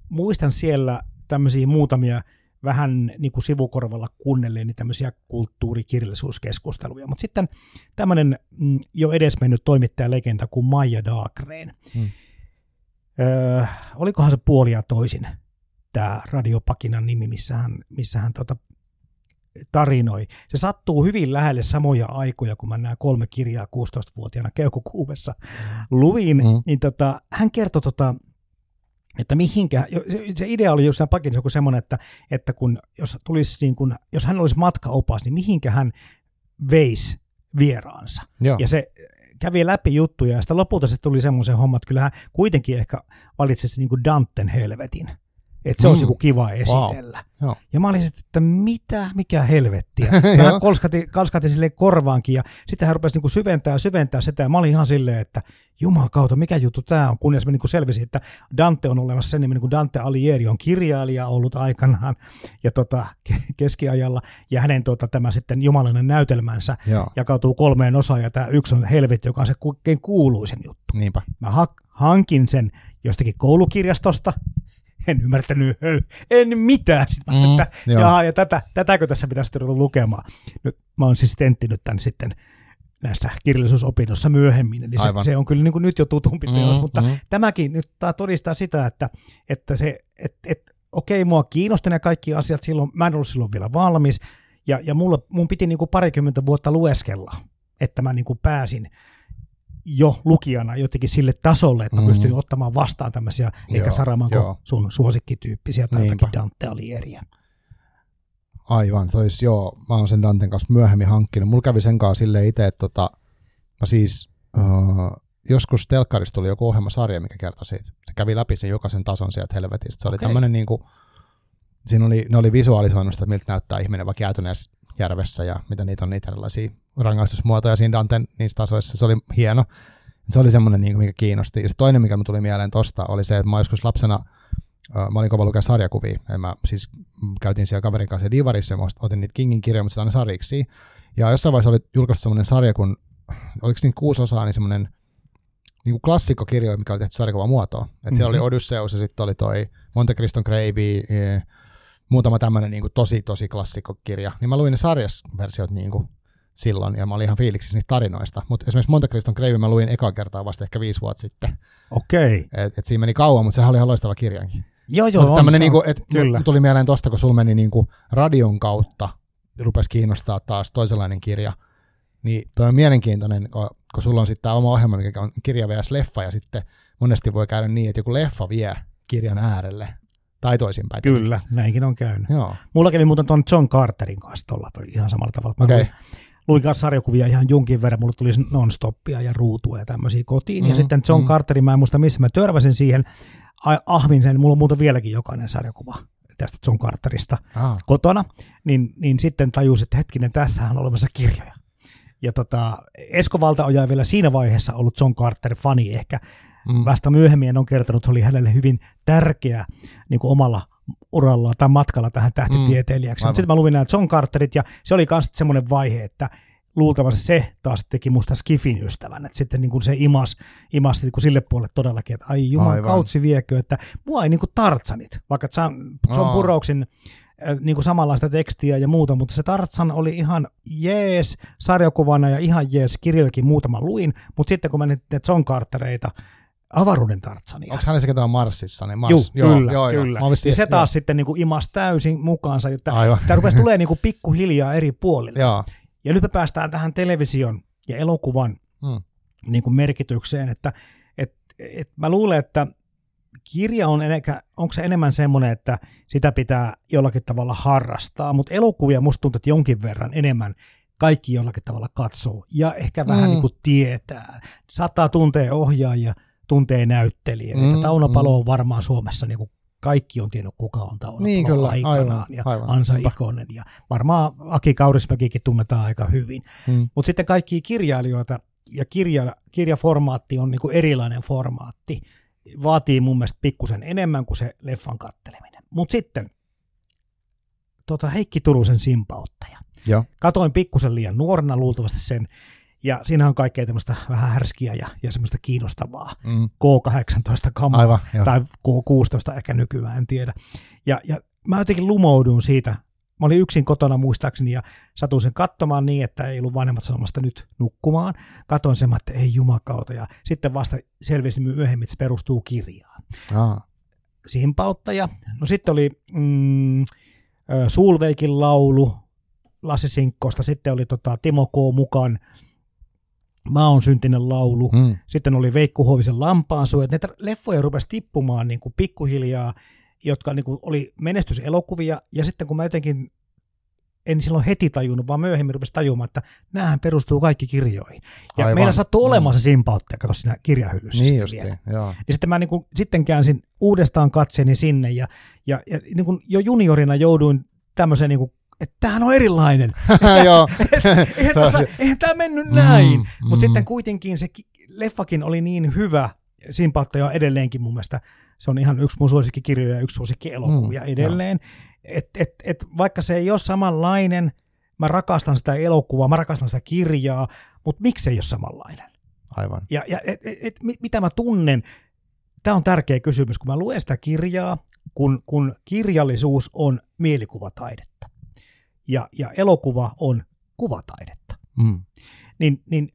muistan siellä tämmöisiä muutamia vähän niin kuin sivukorvalla kuunnelleeni tämmöisiä kulttuurikirjallisuuskeskusteluja. Mutta sitten tämmöinen mm, jo edesmennyt toimittajalegenda kuin Maija Daagren. Hmm. Öö, olikohan se puoli ja toisin tämä Radiopakinan nimi, missä hän, missä hän tota, tarinoi. Se sattuu hyvin lähelle samoja aikoja, kun mä nämä kolme kirjaa 16-vuotiaana keuhkokuumessa luin, Mm. niin tota, hän kertoi tota, että mihinkä, se- idea oli jossain pakinissa joku semmoinen, että, että kun, jos, tulisi niin kun, jos hän olisi matkaopas, niin mihinkä hän veisi vieraansa. Joo. Ja se kävi läpi juttuja ja sitten lopulta se tuli semmoisen homman, että kyllähän kuitenkin ehkä valitsisi niin kuin Danten helvetin. Että se Mm. olisi joku kiva esitellä. Joo. Ja mä olin sitten, että mitä, mikä helvettiä. Joo. Vähän kolskati, kalskati sille korvaankin ja sitten hän rupesi niinku syventää syventää sitä ja mä olin ihan silleen, että kautta, mikä juttu tämä on, kunnes mä niinku selvisin, että Dante on olemassa sen nimen, niin kuin Dante Alighieri on kirjailija ollut aikanaan ja tota, ke- keskiajalla ja hänen tota, tämä sitten jumalainen näytelmänsä Joo, jakautuu kolmeen osaan ja tämä yksi on helvetti, joka on se kaikkein kuuluisin juttu. niinpä. Mä ha- hankin sen jostakin koulukirjastosta, en ymmärtänyt, en mitään. Sitten mm, että, jaha, ja tätä, tätäkö tässä pitäisi ruveta lukemaan. Nyt mä oon siis tenttinyt tämän sitten näissä kirjallisuusopinnoissa myöhemmin, eli se, Aivan. se on kyllä niin kuin nyt jo tutumpi Mm, teos, mutta mm. tämäkin nyt tää todistaa sitä, että, että se, et, et, okei, mua kiinnosti ne kaikki asiat silloin, mä en ollut silloin vielä valmis, ja, ja mulla, mun piti niin kuin parikymmentä vuotta lueskella, että mä niin kuin pääsin jo lukijana jotenkin sille tasolle, että mä Mhm. pystyin ottamaan vastaan tämmöisiä, eikä Joo, Saramago joo. sun suosikkityyppisiä tai Niinpä. jotakin Dante Alighieriä. Aivan, olisi joo, mä oon sen Danten kanssa myöhemmin hankkinut. Mulla kävi sen kanssa silleen itse, että tota, mä siis uh, joskus telkkarista tuli joku ohjelmasarja, mikä kertoi siitä. Se kävi läpi sen jokaisen tason sieltä helvetistä. Se oli Okei. tämmöinen niin kuin, siinä oli, ne oli visualisoinut sitä, miltä näyttää ihminen vaikka jäätyneessä järvessä ja mitä niitä on, niitä erilaisia rangaistusmuotoja siinä Danten niissä tasoissa. Se oli hieno. Se oli semmoinen, niin mikä kiinnosti. Ja se toinen, mikä tuli mieleen tosta, oli se, että mä joskus lapsena Mä olin kova lukea sarjakuvia. Ja mä siis käytiin siellä kaverin kanssa Divarissa ja mä otin niitä Kingin kirjoja, mutta aina sarjiksi. Ja jossain vaiheessa oli julkaistu semmoinen sarja, kun oliko niitä kuusi osaa, niin semmoinen niin kuin klassikkokirjoja, mikä oli tehty sarjakuvan muotoon. Et mm-hmm. Siellä oli Odysseus ja sitten oli toi Monte Criston Gravy, e, muutama tämmöinen niin kuin tosi, tosi klassikkokirja. Niin mä luin ne sarjasversiot niin kuin silloin, ja mä olin ihan fiiliksissä niistä tarinoista. Mutta esimerkiksi Monte Criston Gravy mä luin eka kertaa vasta ehkä viisi vuotta sitten. Okei. Et, et siinä meni kauan, mutta sehän oli ihan loistava kirjankin. Joo, joo. Mutta tämmöinen, niinku, että kyllä. tuli mieleen tosta, kun sulla meni niinku radion kautta, rupesi kiinnostaa taas toisenlainen kirja, niin toi on mielenkiintoinen, kun, kun sulla on sitten tämä oma ohjelma, mikä on kirja vs. leffa, ja sitten monesti voi käydä niin, että joku leffa vie kirjan äärelle, tai toisinpäin. Kyllä, näinkin on käynyt. Joo, Mulla kävi muuten tuon John Carterin kanssa tuolla ihan samalla tavalla. Mä okei. luin- luin kanssa sarjakuvia ihan jonkin verran, mulla tuli non-stoppia ja ruutua ja tämmöisiä kotiin. Mm, ja Mhm, sitten John mhm. Carterin, mä en muista missä mä törmäsin siihen, ahmin sen, mulla on muuten vieläkin jokainen sarjakuva tästä John Carterista Ah, kotona, niin, niin sitten tajusin, että hetkinen, tässähän on olemassa kirjoja. Ja tota, Esko Valtaoja on vielä siinä vaiheessa ollut John Carter-fani ehkä. mm, Vasta myöhemmin on kertonut, että oli hänelle hyvin tärkeä niin kuin omalla uralla tai matkalla tähän tähtitieteilijäksi. Mm, Mutta sitten mä luin nämä John Carterit ja se oli myös semmoinen vaihe, että luultavasti se taas teki musta Skifin ystävän, että sitten niin kuin se imas, imas niin kuin sille puolelle todellakin, että ai juman kautsi viekö, että mua ei niin kuin tartsanit, vaikka John. Burroughsin äh, niin kuin samanlaista tekstiä ja muuta, mutta se Tartsan oli ihan jees sarjakuvana ja ihan jees, kirjoikin muutama luin, mutta sitten kun ne John Cartereita, avaruuden Tartsania, onko hänellä se, ketä on Marsissa? Niin Mars, Juu, kyllä, kyllä. Mä oon vissiin- niin se taas sitten niin kuin imas täysin mukaansa, että Aivan. tämä rupesi tulee niin kuin pikkuhiljaa eri puolille. Joo, Ja nyt me päästään tähän television ja elokuvan Mm. niin kuin merkitykseen, että et, et mä luulen, että kirja on, enkä, onko se enemmän semmoinen, että sitä pitää jollakin tavalla harrastaa, mutta elokuvia musta tuntuu, että jonkin verran enemmän kaikki jollakin tavalla katsoo ja ehkä vähän Mm. niin kuin tietää. Saattaa tuntea ohjaajia, tuntee näyttelijöitä. Mm, Tauno Palo mm. on varmaan Suomessa niin kuin kaikki on tiennyt, kuka on Tauno Niin kyllä, aikanaan aivan, ja aivan. Ansa Niinpä. Ikonen ja varmaan Aki Kaurismäkikin tunnetaan aika hyvin. mm, Mutta sitten kaikki kirjailijoita ja kirja, kirjaformaatti on niinku erilainen formaatti. Vaatii mun mielestä pikkusen enemmän kuin se leffan katteleminen. Mutta sitten tota Heikki Turusen simpauttaja. joo. Katoin pikkusen liian nuorena luultavasti sen. Ja siinä on kaikkea tämmöistä vähän härskiä ja, ja semmoista kiinnostavaa. Mm, K18 kamaa aivan, joo. tai K16 ehkä nykyään, en tiedä. Ja, ja mä jotenkin lumouduin siitä. Mä olin yksin kotona muistaakseni ja satuin sen katsomaan niin, että ei ollut vanhemmat sanomasta nyt nukkumaan. Katoin sen, että ei jumakauta ja sitten vasta selvisi myöhemmin, että se perustuu kirjaan. Ah, Simpauttaja. No sitten oli mm, Sulveikin laulu Lassi Sinkkosta. Sitten oli tota, Timo K. mukaan Mä oon syntinen laulu. mm, Sitten oli Veikku Huovisen Lampaansuojat. Näitä leffoja rupesi tippumaan niin kuin pikkuhiljaa, jotka niin kuin oli menestyselokuvia. Ja sitten kun mä jotenkin en silloin heti tajunnut, vaan myöhemmin rupesi tajumaan, että näähän perustuu kaikki kirjoihin. Ja Aivan. meillä sattui olemaan Mm. se simpauttaja, kato siinä kirjahyllyssä. niin sitten justiin, vielä. joo. Niin sitten mä niin kuin, sitten käänsin uudestaan katseeni sinne ja, ja, ja niin kuin jo juniorina jouduin tämmöiseen, niin kuin, että tämähän on erilainen. joo. eihän, tässä, eihän tämä mennyt näin. Mm, Mutta mm. sitten kuitenkin se ki- leffakin oli niin hyvä, Simpauttaja on edelleenkin mun mielestä, se on ihan yksi mun suosikkikirjoja ja yksi suosikkielokuvia Mm, mm, edelleen. Et, et, et, vaikka se ei ole samanlainen, mä rakastan sitä elokuvaa, mä rakastan sitä kirjaa, mutta miksi se ei ole samanlainen? Aivan. Ja, ja et, et, et, mi- mitä mä tunnen, tämä on tärkeä kysymys, kun mä luen sitä kirjaa, kun, kun kirjallisuus on mielikuvataidetta ja, ja elokuva on kuvataidetta Mm. niin, niin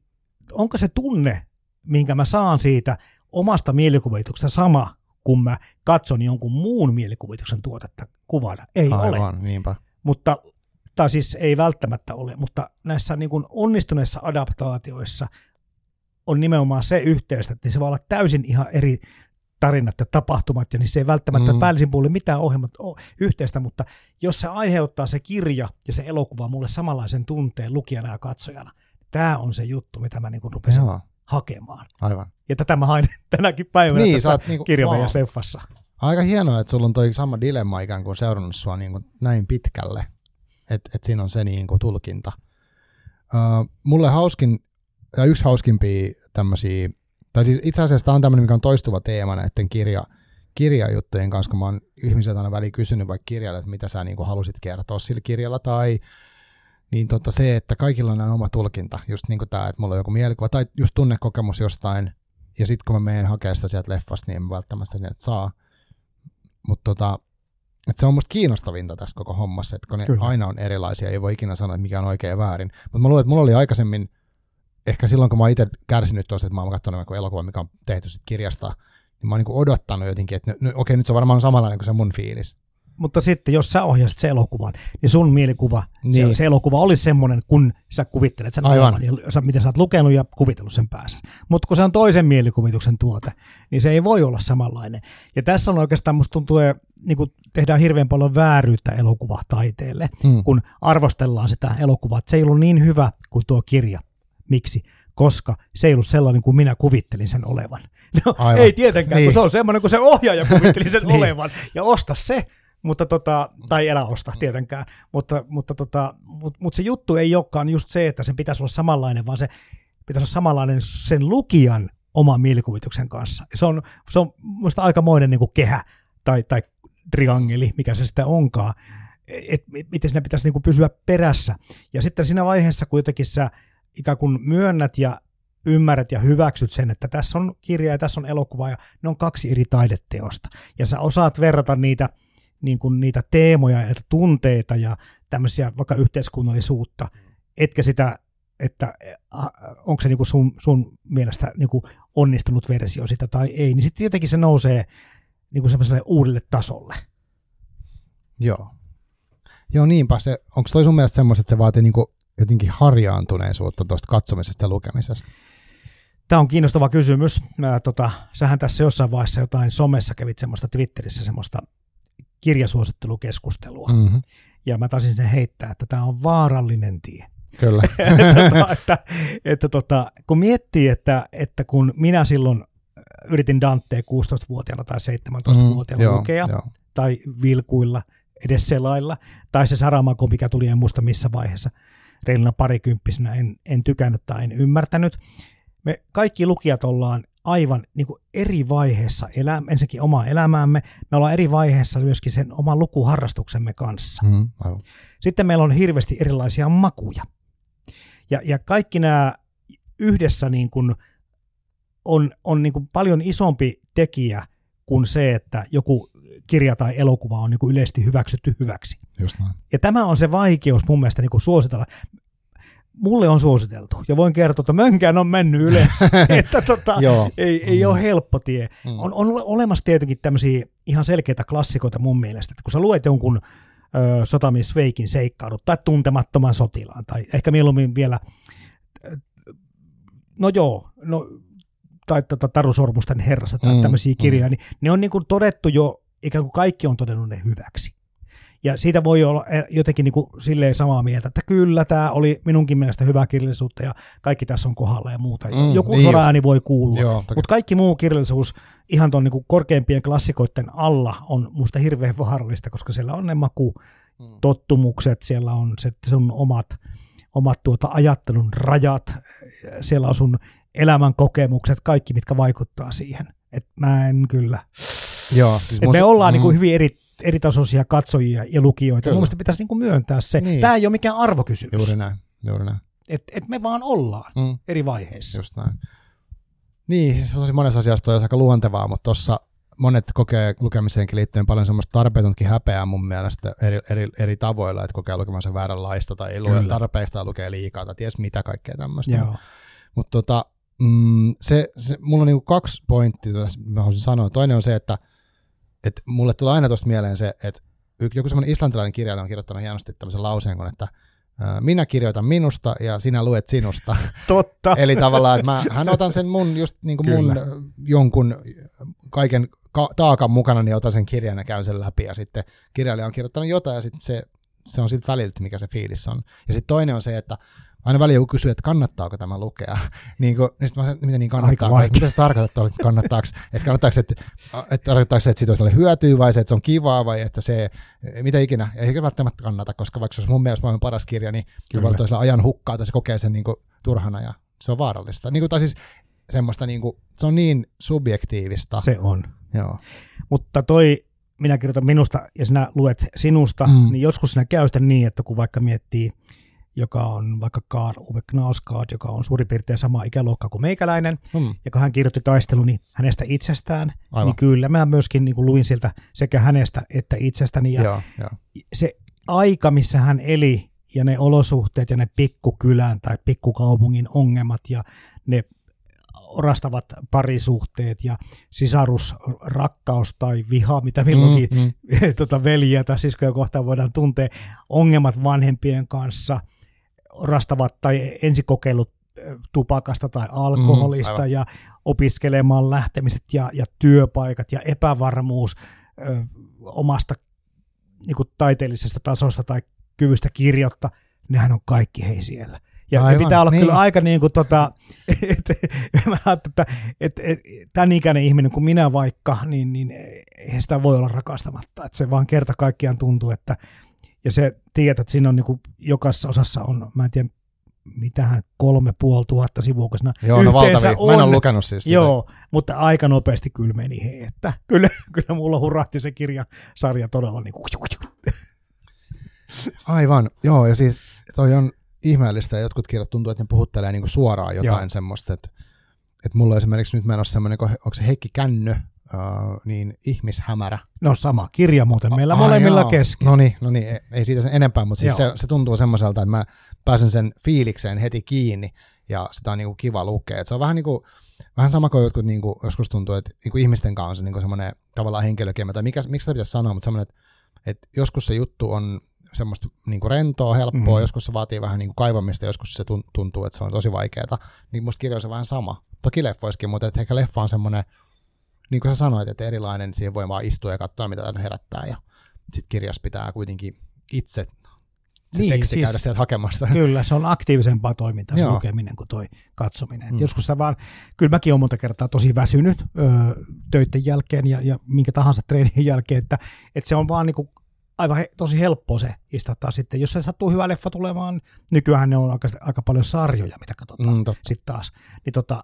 onko se tunne, minkä mä saan siitä omasta mielikuvituksesta sama, kun mä katson jonkun muun mielikuvituksen tuotetta kuvana? Ei ole. Aivan, niinpä. Mutta, tai siis ei välttämättä ole, mutta näissä niin kuin onnistuneissa adaptaatioissa on nimenomaan se yhteys, että se voi olla täysin ihan eri tarinat ja tapahtumat, ja niissä ei välttämättä Mm. päällisin puolin mitään ohjelmat ole yhteistä, mutta jos se aiheuttaa se kirja ja se elokuva mulle samanlaisen tunteen lukijana ja katsojana, tämä on se juttu, mitä mä niin kuin rupesin Joo, hakemaan. aivan. Ja tätä mä hain tänäkin päivänä Niin, tässä niinku- wow. leffassa. Aika hienoa, että sulla on toi sama dilemma ikään kuin seurannut sua niin kuin näin pitkälle, että et siinä on se niin kuin tulkinta. Uh, mulle hauskin, ja yksi hauskimpia tämmöisiä, tai siis itse asiassa tämä on tämmöinen, mikä on toistuva teema näiden kirja, kirjajuttujen kanssa, kun mä oon ihmisiltä aina väliin kysynyt vaikka kirjalle, että mitä sä niin kuin halusit kertoa sillä kirjalla, tai niin tota se, että kaikilla on oma tulkinta, just niin kuin tämä, että mulla on joku mielikuva, tai just tunnekokemus jostain, ja sitten kun mä menen hakemaan sitä sieltä leffasta, niin en mä välttämättä sieltä saa. Mutta tota, et se on musta kiinnostavinta tässä koko hommassa, että kun ne Kyllä. aina on erilaisia, ei voi ikinä sanoa, että mikä on oikein ja väärin. Mutta mä luulen, että mulla oli aikaisemmin, ehkä silloin kun mä oon itse kärsinyt tuosta, että mä oon katsonut joku elokuva, mikä on tehty sit kirjasta, niin mä oon niinku odottanut jotenkin, että nyt, okei, nyt se on varmaan samanlainen kuin se mun fiilis. Mutta sitten jos sä ohjasit se elokuvan, niin sun mielikuva, niin. Niin. se, se elokuva olisi semmoinen, kun sä kuvittelet sen Aivan. olevan, ja sä, mitä sä oot lukenut ja kuvitellut sen päässä. Mutta kun se on toisen mielikuvituksen tuote, niin se ei voi olla samanlainen. Ja tässä on oikeastaan, musta tuntuu, että niin kuin tehdään hirveän paljon vääryyttä elokuvataiteelle, Mm. kun arvostellaan sitä elokuvaa, että se ei ollut niin hyvä kuin tuo kirja. Miksi? Koska se ei ollut sellainen kuin minä kuvittelin sen olevan. No, Aivan. ei tietenkään, niin. Niin. kun se on semmoinen kuin se ohjaaja kuvitteli sen Niin. olevan. Ja osta se, mutta tota, tai älä osta tietenkään, mutta, mutta tota, mut, mut se juttu ei olekaan just se, että sen pitäisi olla samanlainen, vaan se pitäisi olla samanlainen sen lukijan oman mielikuvituksen kanssa. Se on, se on musta aikamoinen niin kuin kehä tai, tai triangeli, mikä se sitten onkaan, että miten siinä pitäisi niin kuin pysyä perässä. Ja sitten siinä vaiheessa kuitenkin sä ikään kuin myönnät ja ymmärrät ja hyväksyt sen, että tässä on kirja ja tässä on elokuva ja ne on kaksi eri taideteosta. Ja sä osaat verrata niitä, niin kuin niitä teemoja ja tunteita ja tämmöisiä vaikka yhteiskunnallisuutta, etkä sitä, että äh, onko se niin kuin sun, sun mielestä niin kuin onnistunut versio sitä tai ei, niin sitten jotenkin se nousee niin kuin semmoiselle uudelle tasolle. Joo. Joo, niinpä. Se, onko toi sun mielestä semmoista, että se vaatii niinku jotenkin harjaantuneisuutta tuosta katsomisesta ja lukemisesta? Tämä on kiinnostava kysymys. Mä, tota, sähän tässä jossain vaiheessa jotain somessa kävit semmoista Twitterissä semmoista kirjasuosittelukeskustelua. Mm. Mm-hmm. Ja mä taisin sen heittää, että tämä on vaarallinen tie. Kyllä. tota, että, että tota, kun miettii, että, että kun minä silloin yritin Dantea 16-vuotiaana tai 17-vuotiaana joo, lukea, joo. tai vilkuilla, edes selailla, tai se Saramako, mikä tuli en muista missä vaiheessa, reiluna parikymppisenä, en, en tykännyt tai en ymmärtänyt. Me kaikki lukijat ollaan aivan niin kuin eri vaiheessa, elä, ensinnäkin omaa elämäämme, me ollaan eri vaiheessa myöskin sen oman lukuharrastuksemme kanssa. Mm, aivan. Sitten meillä on hirveästi erilaisia makuja. Ja, ja kaikki nämä yhdessä niin kuin on, on niin kuin paljon isompi tekijä kuin se, että joku kirja tai elokuva on niin kuin yleisesti hyväksytty hyväksi. Just näin. Ja tämä on se vaikeus mun mielestä niin kuin suositella. Mulle on suositeltu ja voin kertoa, että mönkään on mennyt ylös. että tota, ei, ei Mm. ole helppo tie. Mm. On, on ole- olemassa tietenkin tämmöisiä ihan selkeitä klassikoita mun mielestä, että kun sä luet jonkun ö, sotamies Veikin seikkailut tai tuntemattoman sotilaan, tai ehkä mieluummin vielä, no joo, no, tai tota, Taru Sormusten herrassa tai Mm, mm, tämmöisiä mm. kirjoja, niin ne on niin kuin todettu jo, ikään kuin kaikki on todennut ne hyväksi. Ja siitä voi olla eh, jotenkin niin kuin silleen samaa mieltä, että kyllä tämä oli minunkin mielestä hyvää kirjallisuutta ja kaikki tässä on kohdalla ja muuta. Mm, Joku niin soraääni voi kuulua. Joo. Mutta kaikki muu kirjallisuus ihan tuon niinku korkeimpien klassikoiden alla on musta hirveän vaarallista, koska siellä on ne makutottumukset, siellä on se sun omat, omat tuota ajattelun rajat, siellä on sun elämän kokemukset, kaikki mitkä vaikuttaa siihen. Et mä en kyllä. Joo, siis mun me se- ollaan mm, niinku hyvin eri, eritasoisia katsojia ja lukijoita. Kyllä. Mun mielestä pitäisi niinku myöntää se. Niin. Tämä ei ole mikään arvokysymys. Juuri näin, juuri näin. Et, et me vaan ollaan Mm. eri vaiheissa. Just näin. Niin, siis tosi monessa asiassa toi on aika luontevaa, mutta tuossa monet kokee lukemiseenkin liittyen paljon semmoista tarpeetonkin häpeää mun mielestä eri, eri, eri tavoilla, että kokee lukemansa vääränlaista tai ei lue tarpeista ja lukee liikaa tai ties mitä kaikkea tämmöistä. Joo. Mutta tota, mm, se, se, mulla on niinku kaksi pointtia, mä haluaisin sanoa. Toinen on se, että, että mulle tulee aina tuosta mieleen se, että joku semmoinen islantilainen kirjailija on kirjoittanut hienosti tämmöisen lauseen, kun että minä kirjoitan minusta ja sinä luet sinusta. Totta. Eli tavallaan, että mä, hän otan sen mun, just niin kuin mun Kyllä. jonkun kaiken ka- taakan mukana, niin otan sen kirjan ja käyn sen läpi. Ja sitten kirjailija on kirjoittanut jotain ja sitten se, se on sitten väliltä, mikä se fiilis on. Ja sitten toinen on se, että aina väliin joku kysyy, että kannattaako tämä lukea. niin kuin, niin sitten mä sanoin, mitä niin kannattaa, että mitä se tarkoittaa, että kannattaako, että kannattaako, että, että tarkoittaako se, että siitä olisi hyötyä vai se, että se on kivaa vai että se, mitä ikinä, eikä välttämättä kannata, koska vaikka se olisi mun mielestä maailman paras kirja, niin kyllä toisella ajan hukkaa tai se kokee sen niin kuin, turhana ja se on vaarallista. Niin kuin, tai siis semmoista, niin kuin, se on niin subjektiivista. Se on. Joo. Mutta toi, minä kirjoitan minusta ja sinä luet sinusta, mm. niin joskus sinä käy sitä niin, että kun vaikka miettii, joka on vaikka Karl Uwe Knausgaard, joka on suurin piirtein sama ikäluokka kuin meikäläinen, Mm, ja kun hän kirjoitti taisteluni hänestä itsestään, aivan. niin kyllä mä myöskin niin kuin luin sieltä sekä hänestä että itsestäni, ja Joo, joo. se aika, missä hän eli, ja ne olosuhteet ja ne pikkukylän tai pikkukaupungin ongelmat ja ne orastavat parisuhteet ja sisarusrakkaus tai viha, mitä milloinkin Mm, mm. tota veljiä tai siskoja kohtaan voidaan tuntea, ongelmat vanhempien kanssa, orastavat tai ensikokeilut tupakasta tai alkoholista aivan. ja opiskelemaan lähtemiset ja, ja työpaikat ja epävarmuus ö, omasta niin kuin taiteellisesta tasosta tai kyvystä kirjoittaa, nehän on kaikki hei siellä. Ja ne Aivan, pitää olla niin. kyllä aika niin kuin tota, että että, että, että tämän ikäinen ihminen kuin minä vaikka, niin, niin eihän sitä voi olla rakastamatta. Että se vaan kerta kaikkiaan tuntuu, että ja se tiedät, että siinä on niin kuin, jokaisessa osassa on, mä en tiedä, mitähän kolme puoli tuhatta sivua, Joo, no valtavia. Mä en ole on. lukenut siis. Joo, mutta aika nopeasti kyllä meni he, että kyllä, kyllä mulla hurahti se kirjasarja todella niin kuin, Aivan, joo, ja siis toi on ihmeellistä, ja jotkut kirjat tuntuu, että ne puhuttelee niinku suoraan jotain Joo. semmoista, että, että mulla on esimerkiksi nyt menossa semmoinen, kun- onko se Heikki Känny, uh, niin ihmishämärä. No sama kirja muuten meillä Ai molemmilla joo. kesken. No niin, no niin, ei, ei siitä sen enempää, mutta siis se, Joo. se, tuntuu semmoiselta, että mä pääsen sen fiilikseen heti kiinni, ja sitä on niinku kiva lukea. Et se on vähän, niinku, vähän sama kuin jotkut niinku, joskus tuntuu, että niinku ihmisten kanssa on se niinku semmoinen tavallaan henkilökemä, tai mikä, miksi sitä pitäisi sanoa, mutta semmoinen, että, että joskus se juttu on semmoista niinku rentoa, helppoa, mm-hmm. Mhm. joskus se vaatii vähän niinku kaivamista, joskus se tun- tuntuu, että se on tosi vaikeaa. Niin musta kirjoissa on vähän sama. Toki leffoiskin, mutta että ehkä leffa on semmoinen, niin kuin sä sanoit, että erilainen, siihen voi vaan istua ja katsoa, mitä tämä herättää, ja sitten kirjas pitää kuitenkin itse se Niin, teksti siis- käydä sieltä hakemassa. Kyllä, se on aktiivisempaa toimintaa se Joo. lukeminen kuin toi katsominen. Mm. Mm. Joskus sä vaan, kyllä mäkin olen monta kertaa tosi väsynyt öö, töiden jälkeen ja, ja minkä tahansa treenin jälkeen, että, että se on vaan niinku aivan he, tosi helppo se istuttaa sitten. Jos se sattuu hyvä leffa tulemaan, nykyään ne on aika, aika paljon sarjoja, mitä katsotaan Mm, totta. sitten taas, niin tota,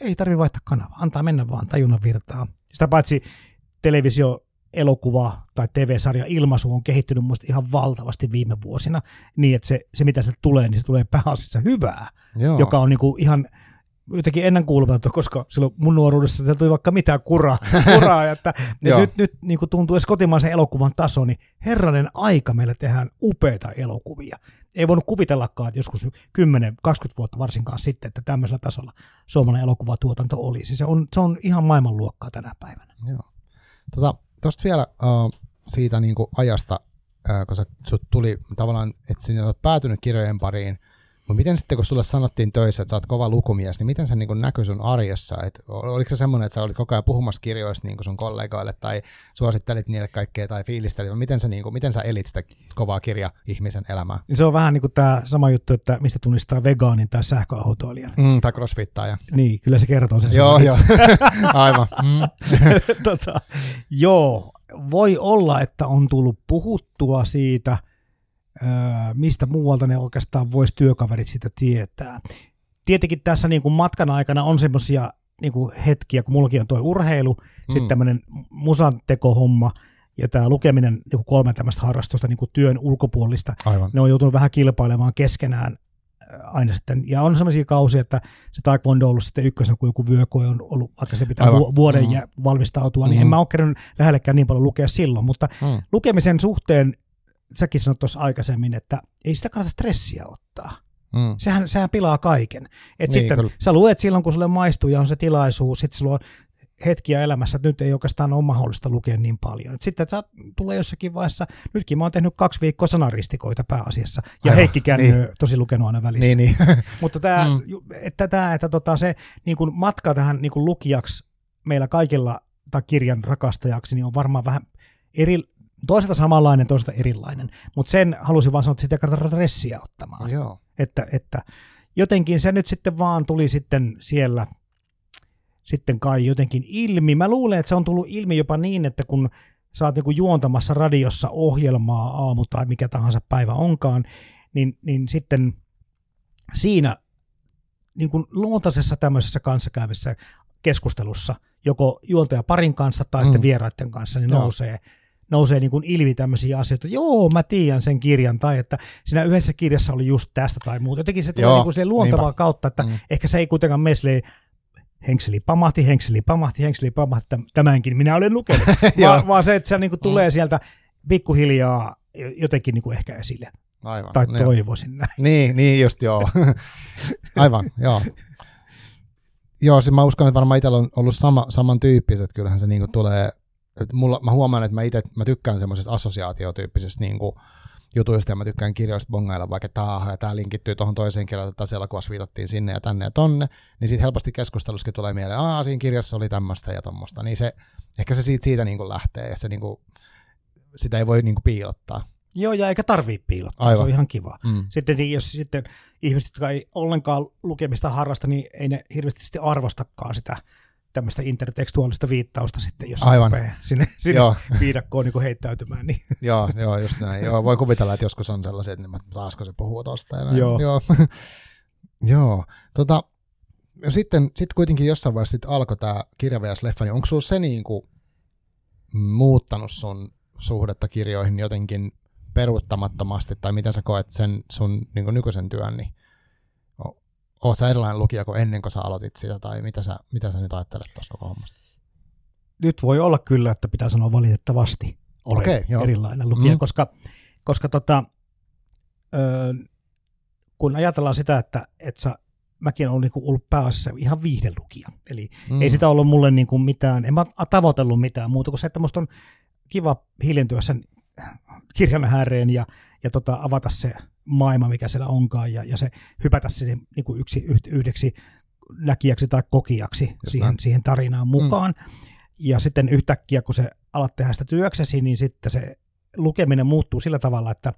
ei tarvitse vaihtaa kanavaa, antaa mennä vaan tajunnan virtaa. Sitä paitsi televisio, elokuva tai TV-sarja ilmaisu on kehittynyt muista ihan valtavasti viime vuosina, niin että se, se mitä se tulee, niin se tulee pääasiassa hyvää, Joo. joka on niinku ihan jotenkin ennenkuulumatonta, koska silloin mun nuoruudessa se tuli vaikka mitään kuraa, kuraa että Joo. nyt, nyt niin kuin tuntuu edes kotimaisen elokuvan taso, niin herranen aika meillä tehdään upeita elokuvia. Ei voinut kuvitellakaan, joskus 10-20 vuotta varsinkaan sitten, että tämmöisellä tasolla suomalainen elokuvatuotanto olisi. Se on, se on ihan maailmanluokkaa tänä päivänä. Joo. Tota, Tuosta vielä uh, siitä niin kuin ajasta, uh, kun sä, sut tuli tavallaan, että sinä olet päätynyt kirjojen pariin, mutta miten sitten, kun sulle sanottiin töissä, että sä oot kova lukumies, niin miten se niin näkyi sun arjessa? Et oliko se semmoinen, että sä olit koko ajan puhumassa kirjoista niin sun kollegoille tai suosittelit niille kaikkea tai fiilistelit, vai miten sä, niin kuin, miten sä elit sitä kovaa kirja-ihmisen elämää? Niin se on vähän niin kuin tämä sama juttu, että mistä tunnistaa vegaanin tai sähköautoilijan. Mm, tai crossfittaaja. Niin, kyllä se kertoo sen. Joo, joo. Aivan. Mm. tota, joo, voi olla, että on tullut puhuttua siitä, mistä muualta ne oikeastaan voisi työkaverit sitä tietää. Tietenkin tässä niin kuin matkan aikana on semmoisia niin kuin hetkiä, kun mullakin on tuo urheilu, mm. sitten tämmöinen musan tekohomma ja tämä lukeminen niin kuin kolme tämmöistä harrastusta niin kuin työn ulkopuolista. Aivan. Ne on joutunut vähän kilpailemaan keskenään aina sitten. Ja on sellaisia kausia, että se taekwondo on ollut sitten ykkösen, kun joku vyökoe on ollut, vaikka se pitää Aivan. vu- vuoden Mhm. ja valmistautua, niin Mhm. en mä ole kerännyt lähellekään niin paljon lukea silloin, mutta Mm. lukemisen suhteen säkin sanoit tuossa aikaisemmin, että ei sitä kannata stressiä ottaa. Mm. Sehän, sehän pilaa kaiken. Et Niin, sitten kyllä. sä luet silloin, kun sulle maistuu ja on se tilaisuus, sitten sulla on hetkiä elämässä, että nyt ei oikeastaan ole mahdollista lukea niin paljon. Et sitten saat, tulee jossakin vaiheessa, nytkin mä oon tehnyt kaksi viikkoa sanaristikoita pääasiassa, ja Aivan, Heikki Känny niin. tosi lukenut aina välissä. Niin, niin. Mutta tämä, Mm. mm. että, tämä, että tota, se niin kuin matka tähän niin kuin lukijaksi meillä kaikilla tai kirjan rakastajaksi, niin on varmaan vähän eri, toisaalta samanlainen, toisaalta erilainen. Mutta sen halusin vaan sanoa, että sitä ei kannata stressiä ottamaan. Joo. Että, että jotenkin se nyt sitten vaan tuli sitten siellä sitten kai jotenkin ilmi. Mä luulen, että se on tullut ilmi jopa niin, että kun sä oot niinku juontamassa radiossa ohjelmaa aamu tai mikä tahansa päivä onkaan, niin, niin sitten siinä niin kuin luontaisessa tämmöisessä kanssakäyvissä keskustelussa, joko juontaja parin kanssa tai sitten Mm. vieraiden kanssa, niin Joo. nousee, nousee niin kuin ilmi tämmöisiä asioita. Joo, mä tiedän sen kirjan, tai että siinä yhdessä kirjassa oli just tästä tai muuta. Jotenkin se tulee niin kuin luontavaa niinpä. kautta, että Mm. ehkä se ei kuitenkaan mene henkseli pamahti, henkseli pamahti, henkseli pamahti, täm- tämänkin minä olen lukenut. Vaan, vaan se, että se niin kuin tulee Mm. sieltä pikkuhiljaa jotenkin niin kuin ehkä esille. Aivan. Tai Niin. toivoisin näin. Niin, niin just joo. Aivan, joo. Joo, siis mä uskon, että varmaan itsellä on ollut sama, samantyyppiset, kyllähän se niinku tulee, että mulla, mä huomaan, että mä itse mä tykkään semmoisesta assosiaatiotyyppisestä niinku jutuista ja mä tykkään kirjoista bongailla vaikka taaha ja tämä linkittyy tuohon toiseen kirjaan, että tässä elokuvassa viitattiin sinne ja tänne ja tonne, niin sitten helposti keskustelussakin tulee mieleen, aa siinä kirjassa oli tämmöistä ja tommoista, niin se, ehkä se siitä, siitä niinku lähtee ja se niinku, sitä ei voi niinku piilottaa. Joo, ja eikä tarvii piilottaa, Aivan. se on ihan kiva. Mm. Sitten niin jos sitten ihmiset, jotka ei ollenkaan lukemista harrasta, niin ei ne hirveästi arvostakaan sitä tämmöistä intertekstuaalista viittausta sitten, jos Aivan. sinne, sinne Joo. viidakkoon niin heittäytymään. Niin. Joo, joo, just näin. Joo, voi kuvitella, että joskus on sellaiset, että niin taasko se puhuu tosta. Ja näin. Joo. Joo. joo. Tota, ja sitten sit kuitenkin jossain vaiheessa sit alkoi tämä kirjaveas-leffa, niin onko sinulla se niinku muuttanut sun suhdetta kirjoihin jotenkin peruuttamattomasti, tai miten sä koet sen sun niinku nykyisen työn, niin oot sä erilainen lukija kuin ennen kuin sä aloitit sitä, tai mitä sä, mitä sä nyt ajattelet tuosta koko hommasta? Nyt voi olla kyllä, että pitää sanoa valitettavasti olen Okei, joo. erilainen lukija, Mm. koska, koska tota, ö, kun ajatellaan sitä, että, että sä, mäkin olen niin ollut pääasiassa ihan viihdelukija. Eli Mm. Ei sitä ollut mulle niin kuin mitään, en mä tavoitellut mitään muuta kuin se, että musta on kiva hiljentyä sen kirjan ääreen ja, ja tota, avata se maailma, mikä siellä onkaan, ja, ja se hypätä sinne niin kuin yksi, yh, yhdeksi näkijäksi tai kokijaksi siihen, näin. siihen tarinaan mukaan. Mm. Ja sitten yhtäkkiä, kun se alat tehdä sitä työksesi, niin sitten se lukeminen muuttuu sillä tavalla, että,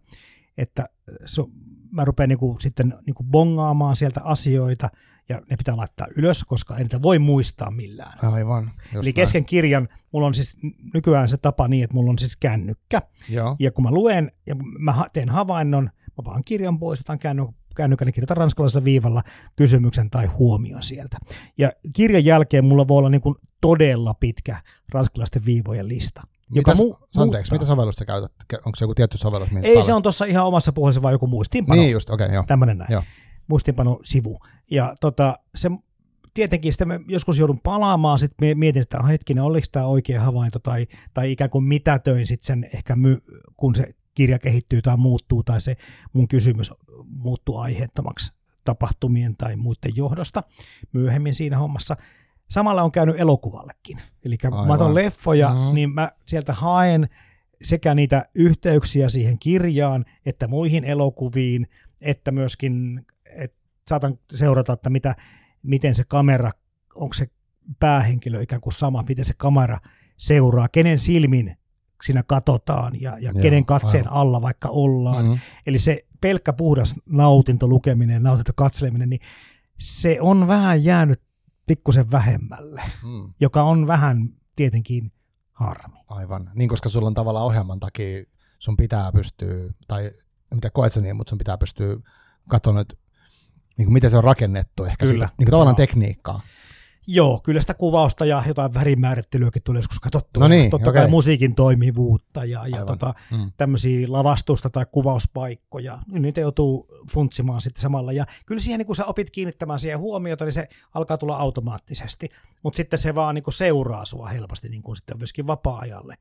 että se, mä rupean niin kuin, sitten niin kuin bongaamaan sieltä asioita, ja ne pitää laittaa ylös, koska ei niitä voi muistaa millään. Aivan. Eli näin. kesken kirjan mulla on siis nykyään se tapa niin, että mulla on siis kännykkä. Joo. Ja kun mä luen ja mä teen havainnon, mä vaan kirjan pois, otan känny- kännykän ja kirjoitan ranskalaisella viivalla kysymyksen tai huomion sieltä. Ja kirjan jälkeen mulla voi olla niin kuin todella pitkä ranskalaisten viivojen lista. Joka Mitäs, mu- anteeksi, mitä sovellusta sä käytät? Onko se joku tietty sovellus? Ei tallet- se on tuossa ihan omassa puheessa vaan joku muistiinpano. Niin just, okei, okay, joo. Tämmöinen näin. Joo. Muistiinpano-sivu. Ja tota, se, tietenkin sitten mä joskus joudun palaamaan, sitten mietin, että ah, hetkinen, oliko tämä oikea havainto, tai, tai ikään kuin mitätöin sitten sen ehkä, my, kun se kirja kehittyy tai muuttuu, tai se mun kysymys muuttuu aiheettomaksi tapahtumien tai muiden johdosta myöhemmin siinä hommassa. Samalla on käynyt elokuvallekin. Eli mä otan leffoja, Mhm. niin mä sieltä haen sekä niitä yhteyksiä siihen kirjaan, että muihin elokuviin, että myöskin et saatan seurata, että mitä, miten se kamera, onko se päähenkilö ikään kuin sama, miten se kamera seuraa, kenen silmin siinä katsotaan ja, ja Joo, kenen katseen aivan. alla vaikka ollaan. Mm-hmm. Eli se pelkkä puhdas nautinto lukeminen, nautinto katseleminen, niin se on vähän jäänyt pikkusen vähemmälle, Mm, joka on vähän tietenkin harmi. aivan. Niin, koska sulla on tavallaan ohjelman takia, sun pitää pystyä, tai mitä koet sä niin, mutta sun pitää pystyä katsomaan nyt, niin kuin miten se on rakennettu, ehkä Kyllä. Sitä, niin kuin tavallaan Joo. tekniikkaa. Joo, kyllä sitä kuvausta ja jotain värimäärittelyäkin tulee joskus katsottua. No niin, Totta okei. kai musiikin toimivuutta ja, ja Aivan. tota, Mm. tämmöisiä lavastusta tai kuvauspaikkoja. Niitä joutuu funtsimaan sitten samalla. Ja kyllä siihen, niin kun sä opit kiinnittämään siihen huomiota, niin se alkaa tulla automaattisesti. Mutta sitten se vaan niin seuraa sua helposti niin kuin sitten myöskin vapaa-ajalle,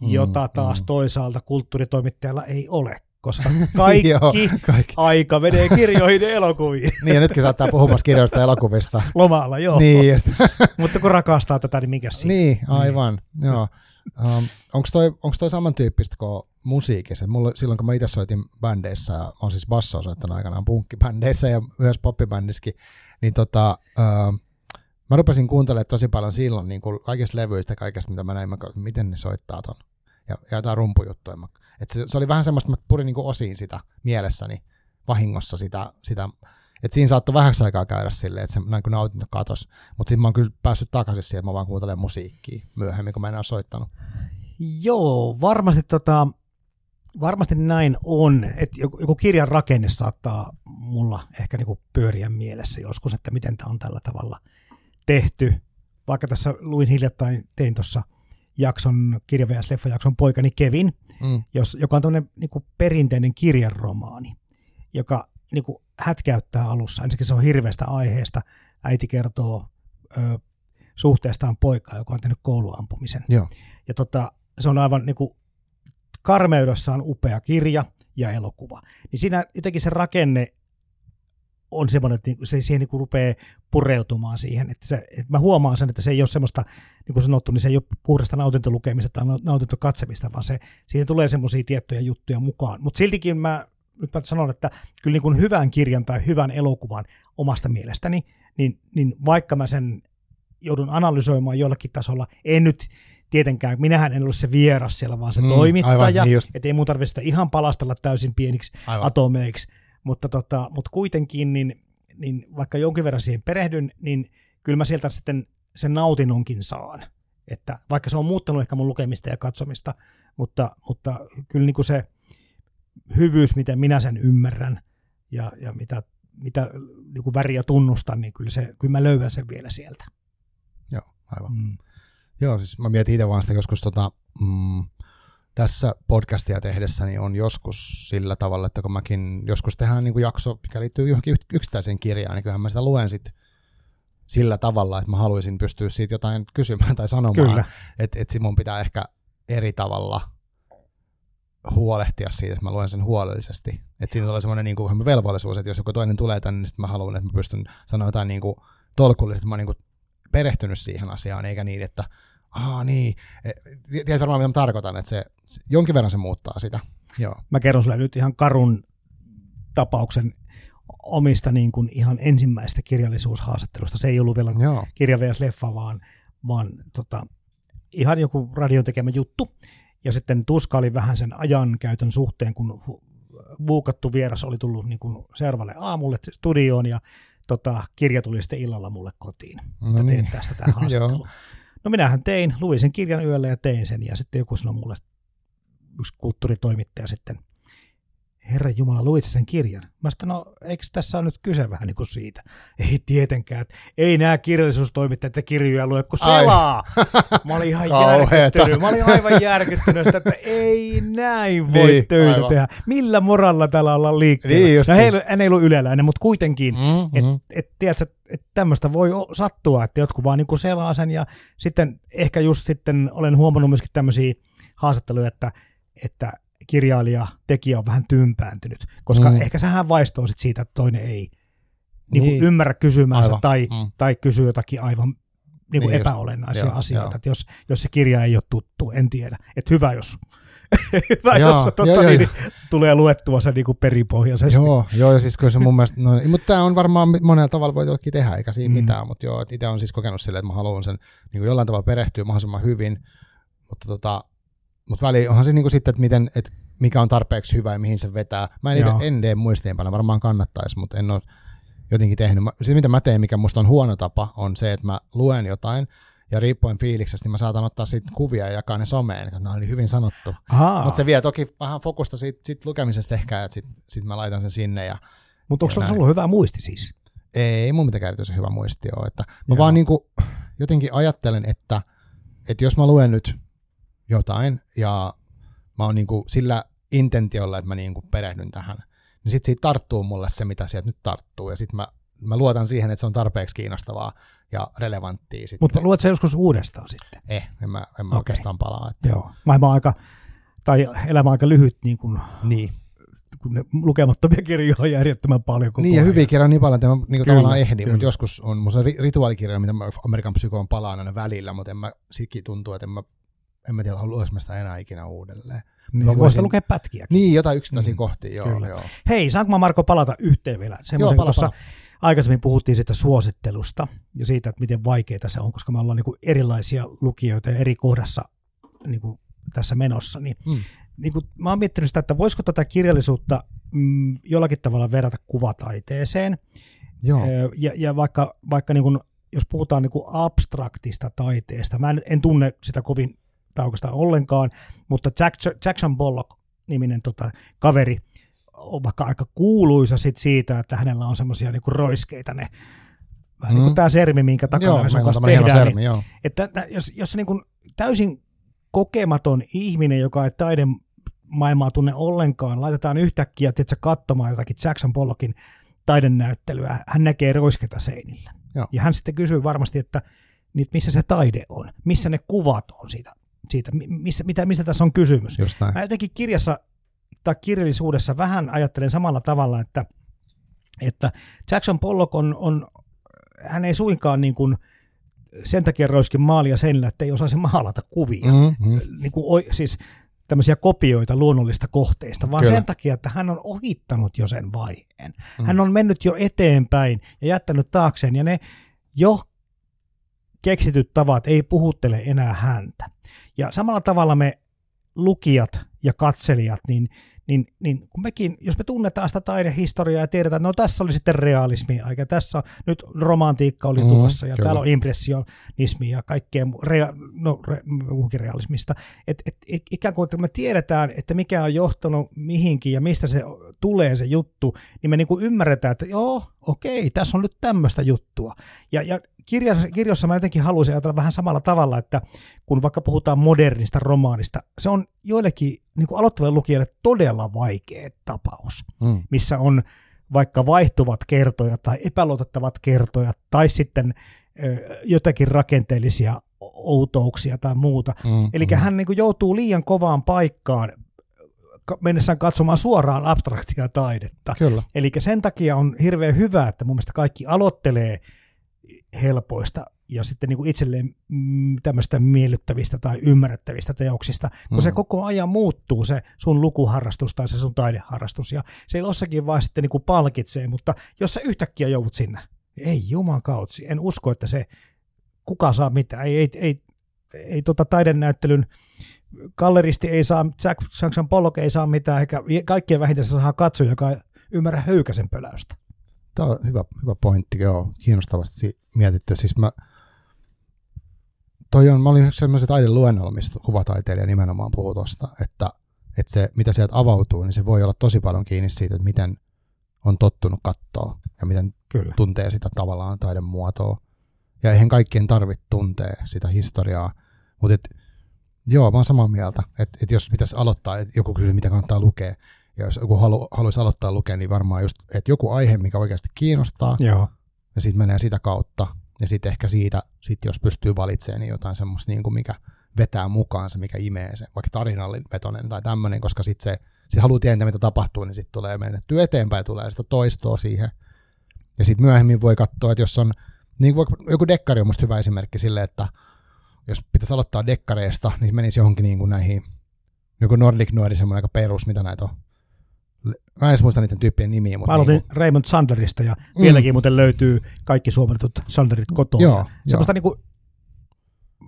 Mm, jota taas mm. toisaalta kulttuuritoimittajalla ei ole, koska kaikki, Joo, kaikki. aika menee kirjoihin ja elokuviin. Niin, ja nytkin saattaa puhumassa kirjoista ja elokuvista. Lomalla, joo. Niin, Mutta kun rakastaa tätä, niin mikä siinä? niin, aivan. Joo. Um, onko toi, onks toi samantyyppistä kuin musiikissa? Mulla, silloin kun mä itse soitin bändeissä, mä oon siis bassoa soittanut aikanaan punkkibändeissä ja myös poppibändissäkin, niin tota, uh, mä rupesin kuuntelemaan tosi paljon silloin niin kuin kaikista levyistä, kaikesta mitä mä näin, mä, miten ne soittaa ton. Ja, ja jotain rumpujuttuja. Mä- Et se, se, oli vähän semmoista, mä purin niin kuin osiin sitä mielessäni vahingossa sitä, sitä että siinä saattoi vähäksi aikaa käydä silleen, että se näin kun nautinto katos. Mutta sitten mä oon kyllä päässyt takaisin siihen, että mä vaan kuuntelen musiikkia myöhemmin, kun mä en ole soittanut. Joo, varmasti, tota, varmasti näin on. Että joku, joku kirjan rakenne saattaa mulla ehkä niinku pyöriä mielessä joskus, että miten tämä on tällä tavalla tehty. Vaikka tässä luin hiljattain, tein tuossa jakson, kirja vs. leffa-jakson poikani Kevin, Mm. jos, joka on tämmöinen niinku perinteinen kirjanromaani, joka niinku hätkäyttää alussa. Ensinnäkin se on hirveästä aiheesta. Äiti kertoo ö, suhteestaan poikaa, joka on tehnyt kouluampumisen. Joo. Ja tota, se on aivan niinku karmeudessaan upea kirja ja elokuva. Niin siinä jotenkin se rakenne on semmoinen, että niinku se siihen niinku rupeaa pureutumaan siihen. Että se, että mä huomaan sen, että se ei ole semmoista, niin kuin sanottu, niin se ei ole puhdasta nautintolukemista tai nautintokatsemista, vaan se, siihen tulee semmoisia tiettyjä juttuja mukaan. Mutta siltikin mä nyt mä sanon, että kyllä niin kuin hyvän kirjan tai hyvän elokuvan omasta mielestäni, niin, niin vaikka mä sen joudun analysoimaan jollakin tasolla, en nyt tietenkään, minähän en ole se vieras siellä, vaan se mm, toimittaja, aivan, niin just. että ei mun tarvitse sitä ihan palastella täysin pieniksi Aivan. atomeiksi, mutta, tota, mutta kuitenkin, niin, niin vaikka jonkin verran siihen perehdyn, niin kyllä mä sieltä sitten sen nautinnonkin saan. Että vaikka se on muuttanut ehkä mun lukemista ja katsomista, mutta, mutta kyllä niin kuin se hyvyys, miten minä sen ymmärrän ja, ja mitä, mitä niin kuin väriä tunnustan, niin kyllä, se, kyllä mä löydän sen vielä sieltä. Joo, aivan. Mm. Joo, siis mä mietin itse vaan sitä joskus tota, mm, tässä podcastia tehdessä niin on joskus sillä tavalla, että kun mäkin joskus tehdään niin kuin jakso, mikä liittyy johonkin yks- yksittäiseen kirjaan, niin kyllähän mä sitä luen sit sillä tavalla, että mä haluaisin pystyä siitä jotain kysymään tai sanomaan. Kyllä. Että et mun pitää ehkä eri tavalla huolehtia siitä, että mä luen sen huolellisesti. Että siinä tulee semmoinen niin kuin velvollisuus, että jos joku toinen tulee tänne, niin sitten mä haluan, että mä pystyn sanoa jotain niin kuin tolkullisesti, että mä oon niin kuin perehtynyt siihen asiaan, eikä niin, että aa niin, E, tiedät varmaan mitä mä tarkoitan, että se jonkin verran se muuttaa sitä. Joo. Mä kerron sulle nyt ihan karun tapauksen omista niin kuin ihan ensimmäistä kirjallisuushaastattelusta. Se ei ollut vielä Joo. kirja vs. leffa, vaan, vaan tota, ihan joku radion tekemä juttu. Ja sitten tuska oli vähän sen ajankäytön suhteen, kun buukattu vieras oli tullut niin kuin seuraavalle aamulle studioon ja tota, kirja tuli sitten illalla mulle kotiin. No että niin. tästä tämä haastattelu. no minähän tein, luin sen kirjan yöllä ja tein sen ja sitten joku sanoi mulle, yksi kulttuuritoimittaja sitten, Herra Jumala, luit sen kirjan? Mä sanoin, no eikö tässä ole nyt kyse vähän niin kuin siitä? Ei tietenkään, että ei nämä kirjallisuustoimittajat ja kirjoja lue, kun Ai. selaa. Mä olin ihan järkyttynyt. Mä olin aivan järkyttynyt, että ei näin voi Niin, töitä aivan. tehdä. Millä moralla täällä ollaan liikkeellä? Niin no niin. hän ei ollut yleläinen, mutta kuitenkin, Mm, että mm. et, tiedätkö, että tämmöistä voi sattua, että jotkut vaan niin selaa sen ja sitten ehkä just sitten olen huomannut myöskin tämmöisiä haastatteluja, että, että kirjailija, tekijä on vähän tympääntynyt, koska Mm. ehkä sehän vaistoo sit siitä, että toinen ei niin Niin. niin. ymmärrä kysymäänsä Aivan. tai, Mm. tai kysyy jotakin aivan niin kuin Niin just. epäolennaisia Joo, asioita. joo. Että jos, jos se kirja ei ole tuttu, en tiedä. Että hyvä, jos, hyvä, Joo, jos totta, joo, niin, joo. tulee luettua se niin kuin peripohjaisesti. Joo, joo, ja siis kyllä se mun mielestä, no, mutta tämä on varmaan monella tavalla voi toki tehdä, eikä siinä mm. mitään, mutta joo, itse on siis kokenut silleen, että mä haluan sen niin kuin jollain tavalla perehtyä mahdollisimman hyvin, mutta tota, mutta väli onhan se niin kuin sitten, että miten, että mikä on tarpeeksi hyvä ja mihin se vetää. Mä en, itse, en tee muistiinpanoja, varmaan kannattaisi, mutta en ole jotenkin tehnyt. Mä, se, mitä mä teen, mikä musta on huono tapa, on se, että mä luen jotain, ja riippuen fiiliksestä, niin mä saatan ottaa siitä kuvia ja jakaa ne someen, että no oli hyvin sanottu. Mutta se vie toki vähän fokusta siitä, siitä lukemisesta ehkä, että sitten sit mä laitan sen sinne ja Mutta onko sulla ollut hyvä muisti siis? ei mun mitenkään erityisen hyvä muisti ole. Että mä Joo. vaan niinku, jotenkin ajattelen, että, että jos mä luen nyt jotain ja mä oon niinku sillä intentiolla, että mä niinku perehdyn tähän, niin sit siitä tarttuu mulle se, mitä sieltä nyt tarttuu. Ja sit mä, mä luotan siihen, että se on tarpeeksi kiinnostavaa ja relevanttia. Sit. Mutta luet sä joskus uudestaan sitten? Eh, en mä, en mä Okei. oikeastaan palaa. Että, Joo. Maailma aika, tai elämä aika lyhyt niin kuin niin, kun ne lukemattomia kirjoja on järjettömän paljon koko Niin, ja hyviä kirjoja niin paljon, että mä niin Kyllä, tavallaan ehdin, kyllä. mutta joskus on musta ri- rituaalikirjoja, mitä mä Amerikan psykoon palaan aina välillä, mutta en mä, sikin tuntuu, että en mä, en mä tiedä, haluaisin mä sitä enää ikinä uudelleen. Niin, mä voisin voisin- lukea pätkiä. Niin, jotain yksittäisiä Mm, kohtia, joo, kyllä. joo. Hei, saanko mä Marko palata yhteen vielä? Semmoisen, pala, pala. aikaisemmin puhuttiin siitä suosittelusta ja siitä, että miten vaikeaa se on, koska me ollaan niin kuin erilaisia lukijoita ja eri kohdassa niin kuin tässä menossa. Niin, Mm. niin kuin, mä oon miettinyt sitä, että voisiko tätä kirjallisuutta mm, jollakin tavalla verrata kuvataiteeseen. Joo, Ja, ja vaikka, vaikka niin kuin, jos puhutaan niin kuin abstraktista taiteesta, mä en, en tunne sitä kovin taukasta ollenkaan, mutta Jack, Jackson Pollock-niminen tota, kaveri on vaikka aika kuuluisa sit siitä, että hänellä on semmoisia niin roiskeita ne, vähän niin kuin Mm. tämä sermi, minkä takana joo sun kanssa tehdään, niin, sermi, joo. että, että jos, jos se niin kuin täysin kokematon ihminen, joka ei taiden maailmaa tunne ollenkaan, laitetaan yhtäkkiä tiedätkö, katsomaan jotakin Jackson Pollockin taidennäyttelyä, hän näkee roisketa seinillä. Joo. Ja hän sitten kysyy varmasti, että niin missä se taide on, missä ne kuvat on siitä, siitä mi- missä, mitä, mistä tässä on kysymys. Mä jotenkin kirjassa tai kirjallisuudessa vähän ajattelen samalla tavalla, että, että Jackson Pollock on, on, hän ei suinkaan niin kuin sen takia roiskin maalia seinillä, että ei osaisi maalata kuvia. Mm. Mm-hmm. Niin kuin, oi- siis tämmöisiä kopioita luonnollista kohteista, vaan Kyllä. sen takia, että hän on ohittanut jo sen vaiheen. Mm. Hän on mennyt jo eteenpäin ja jättänyt taakseen, ja ne jo keksityt tavat ei puhuttele enää häntä. Ja samalla tavalla me lukijat ja katselijat, niin, niin, niin kun mekin, jos me tunnetaan sitä taidehistoriaa ja tiedetään, että no tässä oli sitten realismi, eikä tässä on, nyt romantiikka oli Mm, tulossa ja kyllä. täällä on impressionismi ja kaikkea rea, no, re, realismista. Et, et, et, ikään kuin, että me tiedetään, että mikä on johtanut mihinkin ja mistä se tulee se juttu, niin me niin kuin ymmärretään, että joo, okei, tässä on nyt tämmöistä juttua. Ja, ja kirja, kirjossa mä jotenkin haluaisin ajatella vähän samalla tavalla, että kun vaikka puhutaan modernista romaanista, se on joillekin niin kuin aloittavalle lukijalle todella vaikea tapaus, Mm. missä on vaikka vaihtuvat kertojat tai epäluotettavat kertojat tai sitten ö, jotakin rakenteellisia outouksia tai muuta. Mm. Eli mm. hän niin kuin joutuu liian kovaan paikkaan ka- mennessään katsomaan suoraan abstraktia taidetta. Kyllä. Eli sen takia on hirveän hyvä, että mun mielestä kaikki aloittelee helpoista ja sitten niin kuin itselleen mm, tämmöistä miellyttävistä tai ymmärrettävistä teoksista, kun Mm. se koko ajan muuttuu se sun lukuharrastus tai se sun taideharrastus ja se jossakin vaan sitten niin kuin palkitsee, mutta jos sä yhtäkkiä joudut sinne, ei juman kautsi, en usko, että se kuka saa mitään, ei, ei, ei, ei tota taidennäyttelyn galleristi ei saa, Jack Jackson Pollock ei saa mitään, eikä kaikkien vähintään se saa katsoja, joka ei ymmärrä höykäsen pöläystä. Tämä on hyvä, hyvä pointti, joo. Kiinnostavasti mietitty. Siis mä, toi on, mä olin semmoisen taideluennolla, mistä kuvataiteilija nimenomaan puhuu tosta, että, että se, mitä sieltä avautuu, niin se voi olla tosi paljon kiinni siitä, että miten on tottunut katsoa ja miten Kyllä. tuntee sitä tavallaan taidemuotoa. Ja eihän kaikkien tarvitse tuntea sitä historiaa, mutta et, joo, mä oon samaa mieltä, että et jos pitäisi aloittaa, että joku kysyy, mitä kannattaa lukea, ja jos joku halu, haluaisi aloittaa lukea, niin varmaan just, että joku aihe, mikä oikeasti kiinnostaa, Joo. ja sitten menee sitä kautta, ja sitten ehkä siitä, sit jos pystyy valitsemaan, niin jotain semmoista, niin kuin mikä vetää mukaansa, mikä imee sen, vaikka tarinallinen vetonen tai tämmöinen, koska sitten se, se haluaa tietää, mitä tapahtuu, niin sitten tulee mennettyä eteenpäin, tulee sitä toistoa siihen. Ja sitten myöhemmin voi katsoa, että jos on, niin kuin joku dekkari on musta hyvä esimerkki sille, että jos pitäisi aloittaa dekkareista, niin menisi johonkin niin kuin näihin, joku Nordic Noir, semmoinen aika perus, mitä näitä on. Mä en muista niiden tyyppien nimiä, mutta Mä aloitin niin niin Raymond Sanderista ja Mm. vieläkin muuten löytyy kaikki suomennetut Sanderit kotoa. Joo. Semmoista niinku,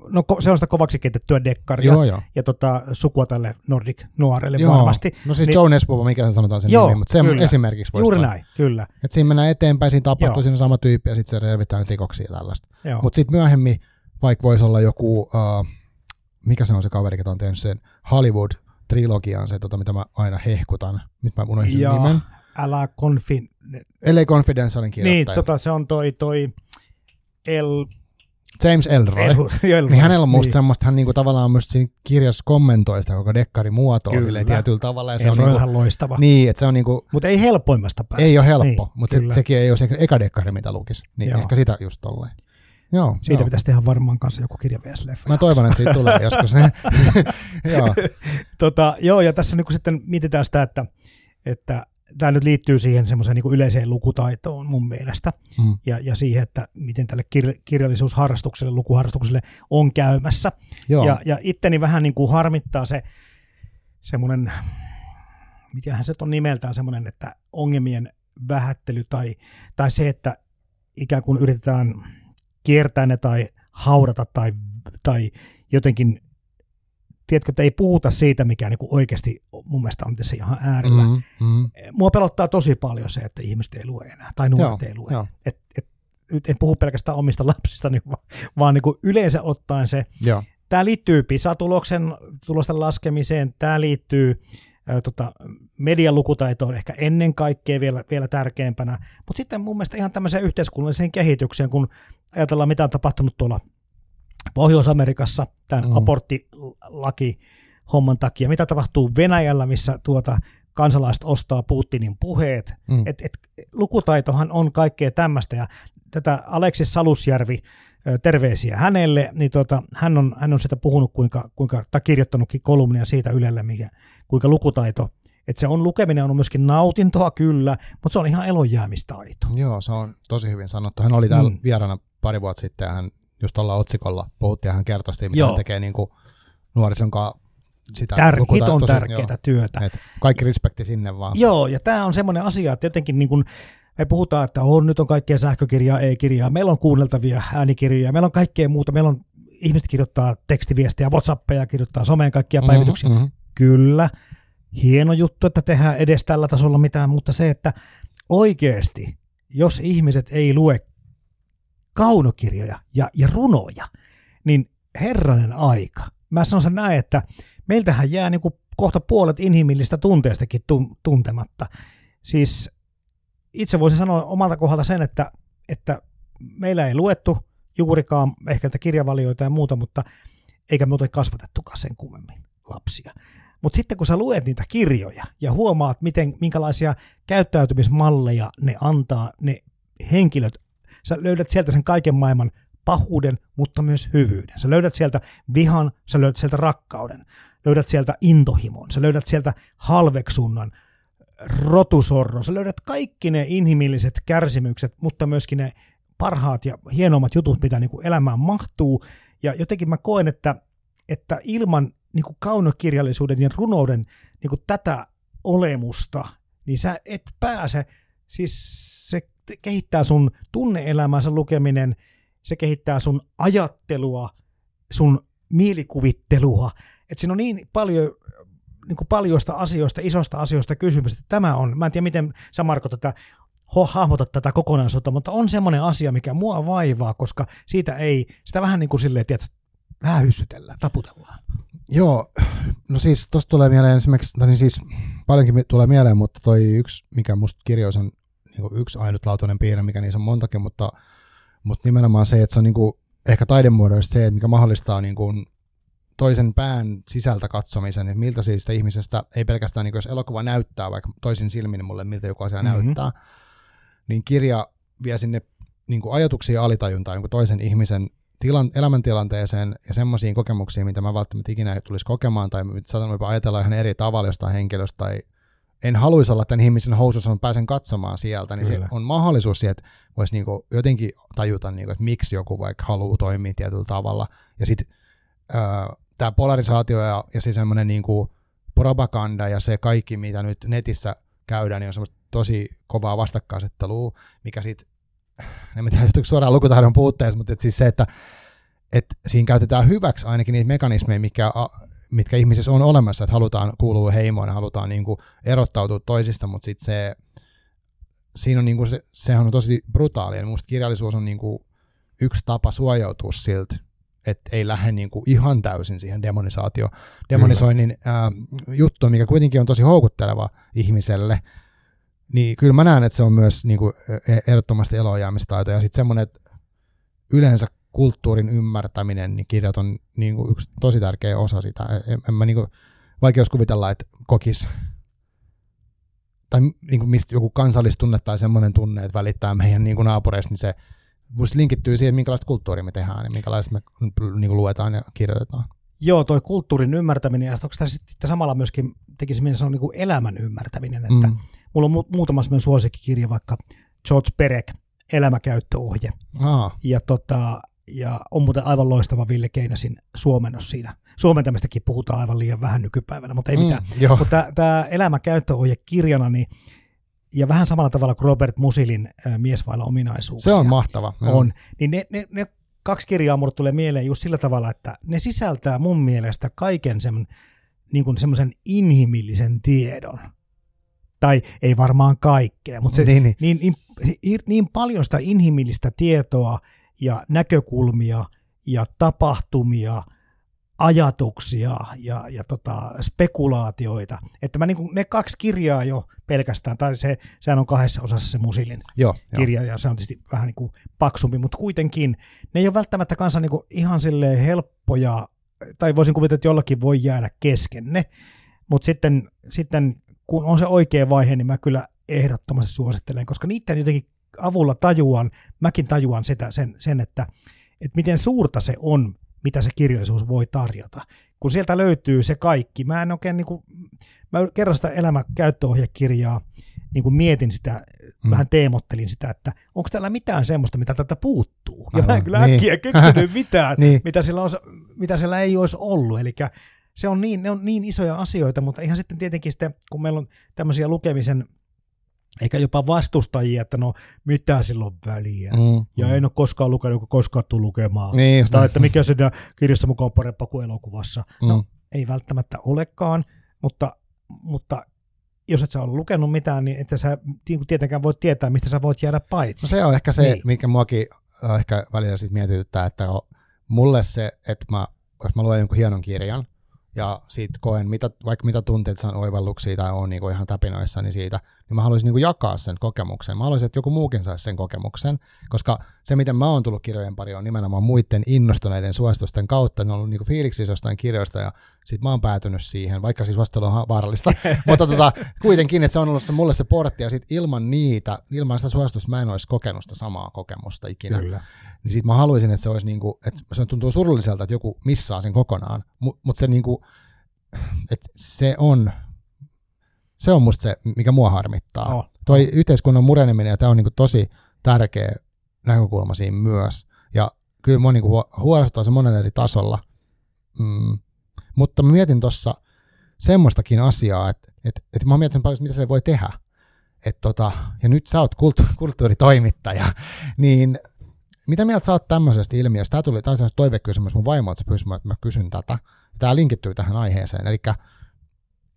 no ko- se on sitä kovaksi keitettyä dekkaria joo, joo. ja tota, sukua tälle Nordic Noirelle Joo. varmasti. No siis Niin- Joe Nesbo, mikä sen sanotaan sen Joo, nimi, mutta se kyllä. esimerkiksi voisi Juuri olla. näin, kyllä. Että siinä mennään eteenpäin, siinä tapahtuu Joo. siinä sama tyyppi ja sitten se revitään rikoksia ja tällaista. Mutta sitten myöhemmin, vaikka voisi olla joku, uh, mikä se on se kaveri, joka on tehnyt sen Hollywood-trilogian, se tota, mitä mä aina hehkutan. Nyt mä unohdin sen Ja nimen. älä konfi... LA Confidentialin Niin, kirjoittaja. tota, se on toi, toi El... James Elroy. El... Niin hänellä on musta semmoista, hän niinku tavallaan myös siinä kirjassa kommentoi sitä koko dekkari muotoa Kyllä. silleen tietyllä tavalla. Ja se El on niinku, ihan loistava. niin, että se on niinku, Mutta ei helpoimmasta päästä. ei ole helppo, Niin, mutta se, sekin ei ole se eka dekkari, mitä lukisi. Niin Joo. ehkä sitä just tolleen. Joo, Siitä joo. pitäisi tehdä varmaan kanssa joku kirja VS-leffa. Mä toivon, että siitä tulee joskus. joo. tota, joo, ja tässä niin sitten mietitään sitä, että että tämä nyt liittyy siihen semmoiseen niin yleiseen lukutaitoon mun mielestä Mm. ja, ja siihen, että miten tälle kir- kirjallisuusharrastukselle, lukuharrastukselle on käymässä. Joo, Ja, ja itteni vähän niin kuin harmittaa se semmoinen, mitähän se on nimeltään semmoinen, että ongelmien vähättely tai, tai se, että ikään kuin yritetään kiertää ne tai haudata tai, tai jotenkin, tiedätkö, että ei puhuta siitä, mikä niin kuin oikeasti mun mielestä on tässä ihan äärellä. Mm. mm. Mua pelottaa tosi paljon se, että ihmiset ei lue enää, tai nuoret ei lue. joo. Et, et, nyt en puhu pelkästään omista lapsista, vaan, vaan niin kuin yleensä ottaen se, Joo. Tämä liittyy PISA-tuloksen tulosten laskemiseen, tämä liittyy tota, median lukutaitoon ehkä ennen kaikkea vielä, vielä tärkeämpänä, mutta sitten mun mielestä ihan tämmöiseen yhteiskunnalliseen kehitykseen, kun ajatellaan mitä on tapahtunut tuolla Pohjois-Amerikassa tämän Mm. aborttilaki homman takia, mitä tapahtuu Venäjällä, missä tuota kansalaiset ostaa Putinin puheet, Mm. et, et, lukutaitohan on kaikkea tämmöistä, ja tätä Aleksis Salusjärvi, terveisiä hänelle, niin tota, hän, on, hän on sitä puhunut, kuinka, kuinka, tai kirjoittanutkin kolumnia siitä Ylelle, mikä, kuinka lukutaito, että se on lukeminen on myöskin nautintoa kyllä, mutta se on ihan elonjäämistaito. Joo, se on tosi hyvin sanottu. Hän oli täällä Mm. vieraana pari vuotta sitten ja hän just tuolla otsikolla puhuttiin ja hän kertoi sitä, mitä Joo. hän tekee niin kuin nuorison kanssa sitä Tär, hiton tosi- tärkeää joo. työtä. Et kaikki respekti sinne vaan. Joo, ja tämä on semmoinen asia, että jotenkin niin kun me puhutaan, että on, nyt on kaikkea sähkökirjaa, e-kirjaa, meillä on kuunneltavia äänikirjoja, meillä on kaikkea muuta, meillä on ihmiset kirjoittaa tekstiviestejä, Whatsappeja, kirjoittaa someen kaikkia päivityksiä. Mhm, mhm. Kyllä, hieno juttu, että tehdään edes tällä tasolla mitään, mutta se, että oikeasti, jos ihmiset ei lue kaunokirjoja ja, ja runoja, niin herranen aika. Mä sanon sen näin, että meiltähän jää niin kuin kohta puolet inhimillistä tunteistakin tun- tuntematta. Siis itse voisin sanoa omalta kohdalta sen, että, että meillä ei luettu juurikaan ehkä kirjavalioita ja muuta, mutta eikä me ole kasvatettukaan sen kummemmin lapsia. Mutta sitten kun sä luet niitä kirjoja ja huomaat, miten, minkälaisia käyttäytymismalleja ne antaa, ne henkilöt, sä löydät sieltä sen kaiken maailman pahuuden, mutta myös hyvyyden. Sä löydät sieltä vihan, sä löydät sieltä rakkauden, löydät sieltä intohimon, sä löydät sieltä halveksunnan, rotusorron, sä löydät kaikki ne inhimilliset kärsimykset, mutta myöskin ne parhaat ja hienommat jutut, mitä niin kuin elämään mahtuu. Ja jotenkin mä koen, että, että ilman niin kuin kaunokirjallisuuden ja runouden niin kuin tätä olemusta, niin sä et pääse, siis se kehittää sun tunneelämänsä lukeminen, se kehittää sun ajattelua, sun mielikuvittelua, että siinä on niin paljon niin kuin paljoista asioista, isosta asioista kysymys, että tämä on, mä en tiedä miten sä Marko tätä hahmotat tätä kokonaisuutta, mutta on semmoinen asia, mikä mua vaivaa, koska siitä ei, sitä vähän niin kuin silleen, tiedätkö, vähän hyssytellään, taputellaan. Joo, no siis tuosta tulee mieleen esimerkiksi, tai niin siis paljonkin tulee mieleen, mutta toi yksi, mikä musta kirjoissa on niin yksi ainutlaatuinen piirre, mikä niissä on montakin, mutta, mutta nimenomaan se, että se on niin kuin, ehkä taidemuodoista se, että mikä mahdollistaa niin kuin toisen pään sisältä katsomisen, että miltä siitä ihmisestä, ei pelkästään niin kuin, jos elokuva näyttää vaikka toisin silmin mulle, miltä joku asia Mhm. mm-hmm. näyttää, niin kirja vie sinne niin kuin ajatuksia ja alitajuntaan jonkun toisen ihmisen tilan, elämäntilanteeseen ja semmoisiin kokemuksiin, mitä mä välttämättä ikinä ei tulisi kokemaan, tai saatan jopa ajatella ihan eri tavalla jostain henkilöstä, tai en haluaisi olla tämän ihmisen housussa, mutta pääsen katsomaan sieltä, niin Kyllä. se on mahdollisuus siihen, että voisi niinku jotenkin tajuta, niinku, että miksi joku vaikka haluaa toimia tietyllä tavalla. Ja sitten tämä polarisaatio ja, ja se semmoinen niinku propaganda ja se kaikki, mitä nyt netissä käydään, niin on semmoista tosi kovaa vastakkainasettelua, mikä sitten, en tiedä, johtuuko suoraan lukutaidon puutteessa, mutta et siis se, että et siinä käytetään hyväksi ainakin niitä mekanismeja, mikä, mitkä ihmisissä on olemassa, että halutaan kuulua heimoon ja halutaan niinku erottautua toisista, mutta sitten se, siinä on niinku se, sehän on tosi brutaali, ja musta kirjallisuus on niinku yksi tapa suojautua siltä, että ei lähde niinku ihan täysin siihen demonisaatio, demonisoinnin ää, juttuun, mikä kuitenkin on tosi houkutteleva ihmiselle, niin kyllä mä näen, että se on myös niinku, e- ehdottomasti elojäämistaito, ja sitten semmoinen, että yleensä kulttuurin ymmärtäminen, niin kirjat on niinku yksi tosi tärkeä osa sitä. En, en mä niinku, vaikeus kuvitella, että kokis tai niinku mistä joku kansallistunne tai semmoinen tunne, että välittää meidän niinku naapureista, niin se musta linkittyy siihen, minkälaista kulttuuria me tehdään ja minkälaista me niinku luetaan ja kirjoitetaan. Joo, toi kulttuurin ymmärtäminen ja onko tämä sitten samalla myöskin tekisi mielessä on niin kuin elämän ymmärtäminen, että mm. Mulla on mu- muutama semmoinen suosikkikirja, vaikka George Perek, elämäkäyttöohje. Aa, Ja, tota, ja on muuten aivan loistava Ville Keinäsin suomennos siinä. Suomentamistakin puhutaan aivan liian vähän nykypäivänä, mutta ei mm, mitään. Mutta tämä elämäkäyttöohje kirjana, niin, ja vähän samalla tavalla kuin Robert Musilin ää, Mies vailla ominaisuuksia. Se on mahtava. On. Niin ne, ne, ne kaksi kirjaa mulle tulee mieleen just sillä tavalla, että ne sisältää mun mielestä kaiken sen, niin kuin semmoisen inhimillisen tiedon. Tai ei varmaan kaikkea, mutta se, Niin, niin. niin, niin, niin paljon sitä inhimillistä tietoa ja näkökulmia ja tapahtumia, ajatuksia ja, ja tota, spekulaatioita, että mä niin kuin, ne kaksi kirjaa jo pelkästään, tai se, sehän on kahdessa osassa se Musilin Joo, kirja, ja se on tietysti vähän niin kuin paksumpi, mutta kuitenkin ne ei ole välttämättä kanssa niin kuin ihan silleen helppoja, tai voisin kuvitella, että jollakin voi jäädä kesken ne, mutta sitten, sitten kun on se oikea vaihe, niin mä kyllä ehdottomasti suosittelen, koska niiden jotenkin avulla tajuan, mäkin tajuan sitä, sen, sen että, että miten suurta se on, mitä se kirjallisuus voi tarjota. Kun sieltä löytyy se kaikki, mä en oikein niin kuin, mä kerran sitä elämäkäyttöohjekirjaa niin kuin mietin sitä, mm. vähän teemottelin sitä, että onko täällä mitään semmoista, mitä tältä puuttuu. Ja mä en Aivan, kyllä niin. äkkiä keksinyt mitään, Niin. mitä, sillä on, mitä siellä ei olisi ollut. Eli se on niin, ne on niin isoja asioita, mutta ihan sitten tietenkin sitten, kun meillä on tämmöisiä lukemisen eikä jopa vastustajia, että no mitä sillä on väliä. Mm. Mm, Ja en ole koskaan lukenut, kun koskaan tuu lukemaan. Niin, Tai että mikä siinä kirjassa mukaan on parempaa kuin elokuvassa. No Mm. ei välttämättä olekaan, mutta, mutta jos et sä ole lukenut mitään, niin että sä niin tietenkään voit tietää, mistä sä voit jäädä paitsi. No se on ehkä se, Niin. mikä muakin äh, ehkä välillä sit mietityttää, että on mulle se, että mä, jos mä luen jonkun hienon kirjan, ja siitä koen, mitä, vaikka mitä tunteet saan oivalluksia tai on niin ihan täpinoissani siitä, niin mä haluaisin niin jakaa sen kokemuksen. Mä haluaisin, että joku muukin saisi sen kokemuksen, koska se, miten mä oon tullut kirjojen pari, on nimenomaan muiden innostuneiden suositusten kautta. Ne on ollut niin fiiliksissä jostain kirjoista, ja sit mä oon päätynyt siihen, vaikka siis suosittelu on vaarallista, mutta tota, kuitenkin, että se on ollut se, mulle se portti, ja sit ilman niitä, ilman sitä suositusta mä en olisi kokenut sitä samaa kokemusta ikinä Kyllä. niin sit mä haluaisin, että se olisi niinku, että se tuntuu surulliselta, että joku missaa sen kokonaan, mutta mut se niinku, että se on, se on musta se, mikä mua harmittaa. Oh, Toi yhteiskunnan mureneminen, ja tämä on niinku tosi tärkeä näkökulma siinä myös, ja kyllä mua hu- huolestuttaa se monen eri tasolla, mm. mutta mä mietin tuossa semmoistakin asiaa, että et, et mä oon miettinyt paljon, mitä se voi tehdä, et tota, ja nyt sä oot kulttu- kulttuuritoimittaja, niin mitä mieltä sä oot tämmöisestä ilmiöstä? Tämä tuli taas toivekysymys mun vaimolta, se pyysi, että mä kysyn tätä. Tämä linkittyy tähän aiheeseen. Eli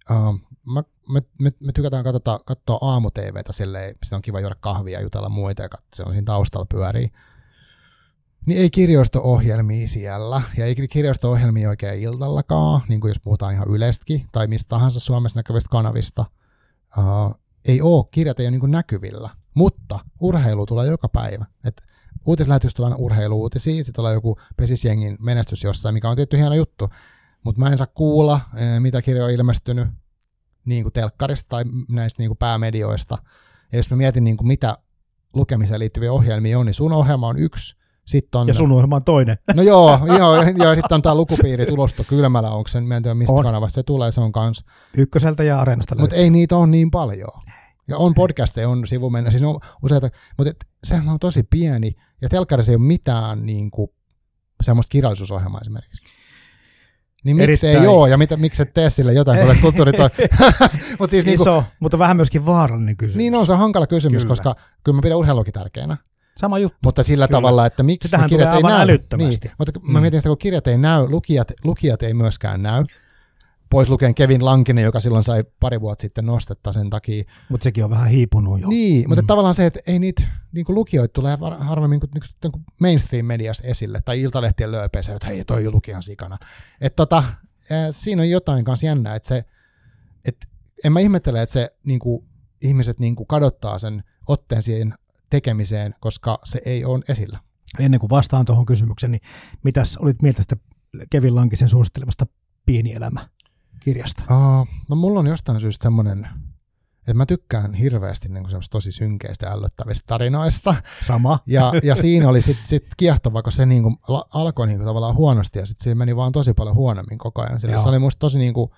uh, mä, me, me, me tykätään katsota, katsoa aamu-tvtä silleen, sitä on kiva juoda kahvia ja jutella muita, ja kat- se on siinä taustalla pyörii. Niin ei kirjasto-ohjelmia siellä, ja ei kirjasto-ohjelmia oikein iltallakaan, niin kuin jos puhutaan ihan yleistäkin, tai mistä tahansa Suomessa näkyvistä kanavista. Uh, ei ole, kirjat ei ole niin näkyvillä, mutta urheilu tulee joka päivä. Et uutislähetys tulee aina urheiluutisia, sitten tulee joku pesisjengin menestys jossain, mikä on tietty hieno juttu, mutta mä en saa kuulla, mitä kirjoja on ilmestynyt niin kuin telkkarista tai näistä niin kuin päämedioista. Ja jos mä mietin, niin kuin mitä lukemiseen liittyviä ohjelmia on, niin sun ohjelma on yksi, sitten on... Ja sun ohjelma on toinen. No joo, joo, joo sitten on tämä lukupiiri tulosto kylmällä, onko se, mä en tiedä mistä On. kanavasta se tulee, se on kans. Ykköseltä ja Areenasta Mutta ei niitä ole niin paljon. Ja on podcasteja, on sivumennä, siis on useita, mutta et, sehän on tosi pieni, ja telkkarissa ei ole mitään niin kuin, semmoista kirjallisuusohjelmaa esimerkiksi. Niin miksi ei Erittäin. ole, ja mitä, miksi et tee sille jotain, kun olet kulttuuri Mutta siis niin kuin, Iso, mutta vähän myöskin vaarallinen kysymys. niin on, se on hankala kysymys, Kyllä. koska kyllä mä pidän urheilukin tärkeänä. Sama juttu. Mutta sillä Kyllä. tavalla, että miksi Sitähän kirjat ei näy. älyttömästi. Niin, mutta Mm. mä mietin sitä, kun kirjat ei näy, lukijat, lukijat ei myöskään näy. Pois lukien Kevin Lankinen, joka silloin sai pari vuotta sitten nostetta sen takia. Mutta sekin on vähän hiipunut jo. Niin, mutta Mm. tavallaan se, että ei niitä niin kuin lukijoita tulee harvemmin kuin, niin kuin mainstream-mediassa esille, tai iltalehtien lööpeissä, että hei, toi lukijan sikana. Että tota, siinä on jotain kanssa jännää, että se, että en mä ihmettele, että se niin kuin, ihmiset niin kuin kadottaa sen otteen siihen tekemiseen, koska se ei ole esillä. Ennen kuin vastaan tuohon kysymykseen, niin mitäs olit mieltä sitä Kevin Lankisen suosittelemasta Pieni elämä kirjasta? Uh, no mulla on jostain syystä semmoinen, että mä tykkään hirveästi niin kuin tosi synkeistä ja ällöttävistä tarinoista. Sama. Ja, ja siinä oli sitten sit kiehtova, kun se niin kuin alkoi niin kuin tavallaan huonosti ja sitten se meni vaan tosi paljon huonommin koko ajan. Sillä se oli musta tosi niin kuin,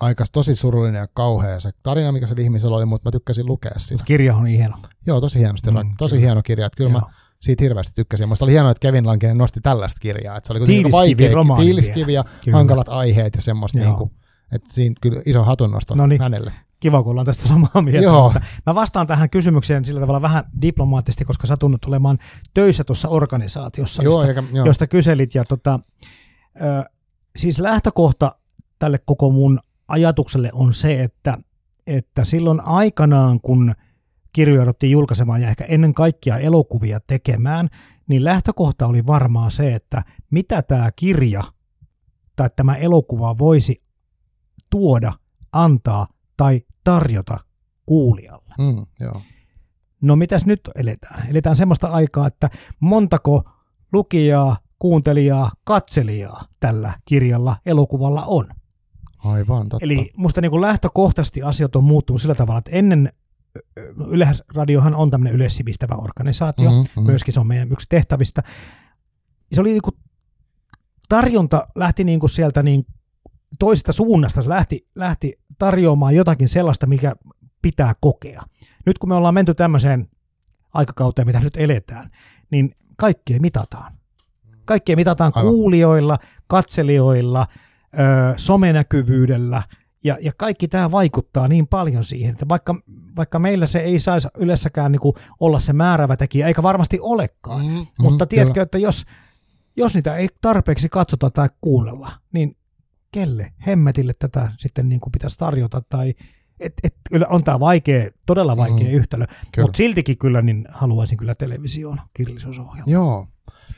aika tosi surullinen ja kauhea se tarina, mikä se ihmisellä oli, mutta mä tykkäsin lukea sitä. Kirja on hieno. Joo, tosi hienosti, mm, tosi kyllä. hieno kirja. Että kyllä Joo. mä siitä hirveästi tykkäsin. Musta oli hienoa, että Kevin Lankinen nosti tällaista kirjaa. Että se oli niinku vaikea, tiiliskivi ja kyllä. hankalat aiheet ja semmoista. Niin kuin, että siinä kyllä iso hatunnosto Noniin. hänelle. Kiva, kun ollaan tästä samaa mieltä. Joo. Mutta mä vastaan tähän kysymykseen sillä tavalla vähän diplomaattisesti, koska sä tunnut olemaan töissä tuossa organisaatiossa, Joo, josta, eikä, jo. josta kyselit. Ja tota, ö, siis lähtökohta tälle koko mun ajatukselle on se, että, että silloin aikanaan, kun kirjoitettiin julkaisemaan ja ehkä ennen kaikkea elokuvia tekemään, niin lähtökohta oli varmaan se, että mitä tämä kirja tai tämä elokuva voisi tuoda, antaa tai tarjota kuulijalle. Mm, joo. No mitäs nyt eletään? Eletään semmoista aikaa, että montako lukijaa, kuuntelijaa, katselijaa tällä kirjalla, elokuvalla on. Aivan, totta. Eli musta niin kuin lähtökohtaisesti asiat on muuttunut sillä tavalla, että ennen Yleisradiohan on tämmöinen yleissivistävä organisaatio, mm-hmm, myöskin se on meidän yksi tehtävistä. Se oli niin kuin, tarjonta lähti niin kuin sieltä niin toisesta suunnasta, se lähti, lähti tarjoamaan jotakin sellaista, mikä pitää kokea. Nyt kun me ollaan menty tämmöiseen aikakauteen, mitä nyt eletään, niin kaikkea mitataan. Kaikkea mitataan Aivan. kuulijoilla, katselijoilla, ö, somenäkyvyydellä, ja, ja kaikki tämä vaikuttaa niin paljon siihen, että vaikka, vaikka meillä se ei saisi ylessäkään niin kuin olla se määrävä tekijä, eikä varmasti olekaan, mm, mutta mm, tiedätkö, kyllä. että jos, jos niitä ei tarpeeksi katsota tai kuunnella, niin kelle hemmetille tätä sitten niin kuin pitäisi tarjota tai et, et, kyllä on tämä vaikea, todella vaikea mm, yhtälö, mutta siltikin kyllä niin haluaisin kyllä televisioon kirjallisuusohjelma. Joo,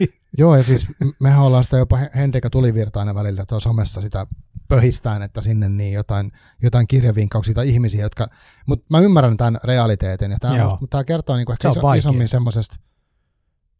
Joo, ja siis mehän ollaan sitä jopa Henrika Tulivirtainen välillä tuossa somessa sitä pöhistään, että sinne niin jotain, jotain kirjavinkkauksia tai ihmisiä, jotka, mutta mä ymmärrän tämän realiteetin, ja tämä, mutta tämä kertoo niin kuin ehkä iso, isommin semmoisesta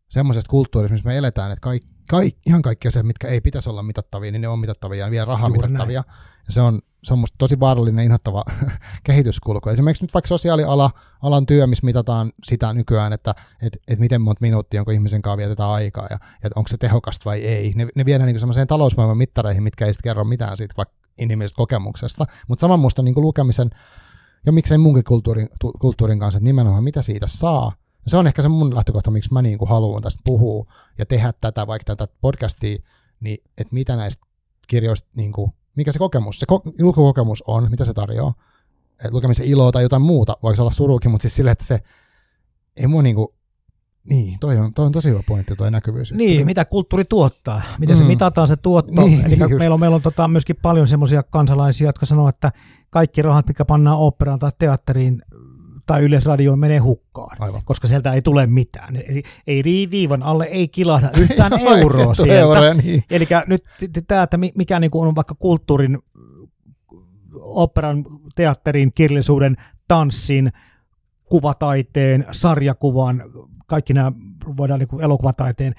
semmoisesta kulttuurista, missä me eletään, että kaik, kaik, ihan kaikki asiat, mitkä ei pitäisi olla mitattavia, niin ne on mitattavia ja vielä rahaa Juuri mitattavia. Näin. Ja se on, se on musta tosi vaarallinen inhottava kehityskulku. Esimerkiksi nyt vaikka sosiaaliala, alan työ, missä mitataan sitä nykyään, että et, et miten monta minuuttia onko ihmisen kanssa vietetään aikaa ja, ja onko se tehokasta vai ei. Ne, ne viedään niin semmoiseen talousmaailman mittareihin, mitkä ei sitten kerro mitään siitä vaikka inhimillisestä kokemuksesta. Mutta saman musta niin lukemisen ja miksei munkin kulttuurin, kulttuurin kanssa, että nimenomaan mitä siitä saa. Se on ehkä se mun lähtökohta, miksi mä niin haluan tästä puhua ja tehdä tätä, vaikka tätä podcastia, niin että mitä näistä kirjoista niin kuin, mikä se kokemus, se ko- lukukokemus on, mitä se tarjoaa. Et lukemisen iloa tai jotain muuta, voisi olla surukin, mutta siis sille, että se ei mua niinku, niin, toi on, toi on tosi hyvä pointti, toi näkyvyys. Niin, mitä kulttuuri tuottaa, miten mm. se mitataan se tuotto. Niin, Eli just. meillä on, meillä on tota myöskin paljon semmoisia kansalaisia, jotka sanoo, että kaikki rahat, mikä pannaan operaan tai teatteriin, tai Yleisradioon menee hukkaan, Aivan. koska sieltä ei tule mitään. Eli ei viivan alle ei kilahda yhtään euroa sieltä. Euroja, niin. Eli nyt tämä, että mikä niin on vaikka kulttuurin, operan, teatterin, kirjallisuuden, tanssin, kuvataiteen, sarjakuvan, kaikki nämä voidaan niin elokuvataiteen,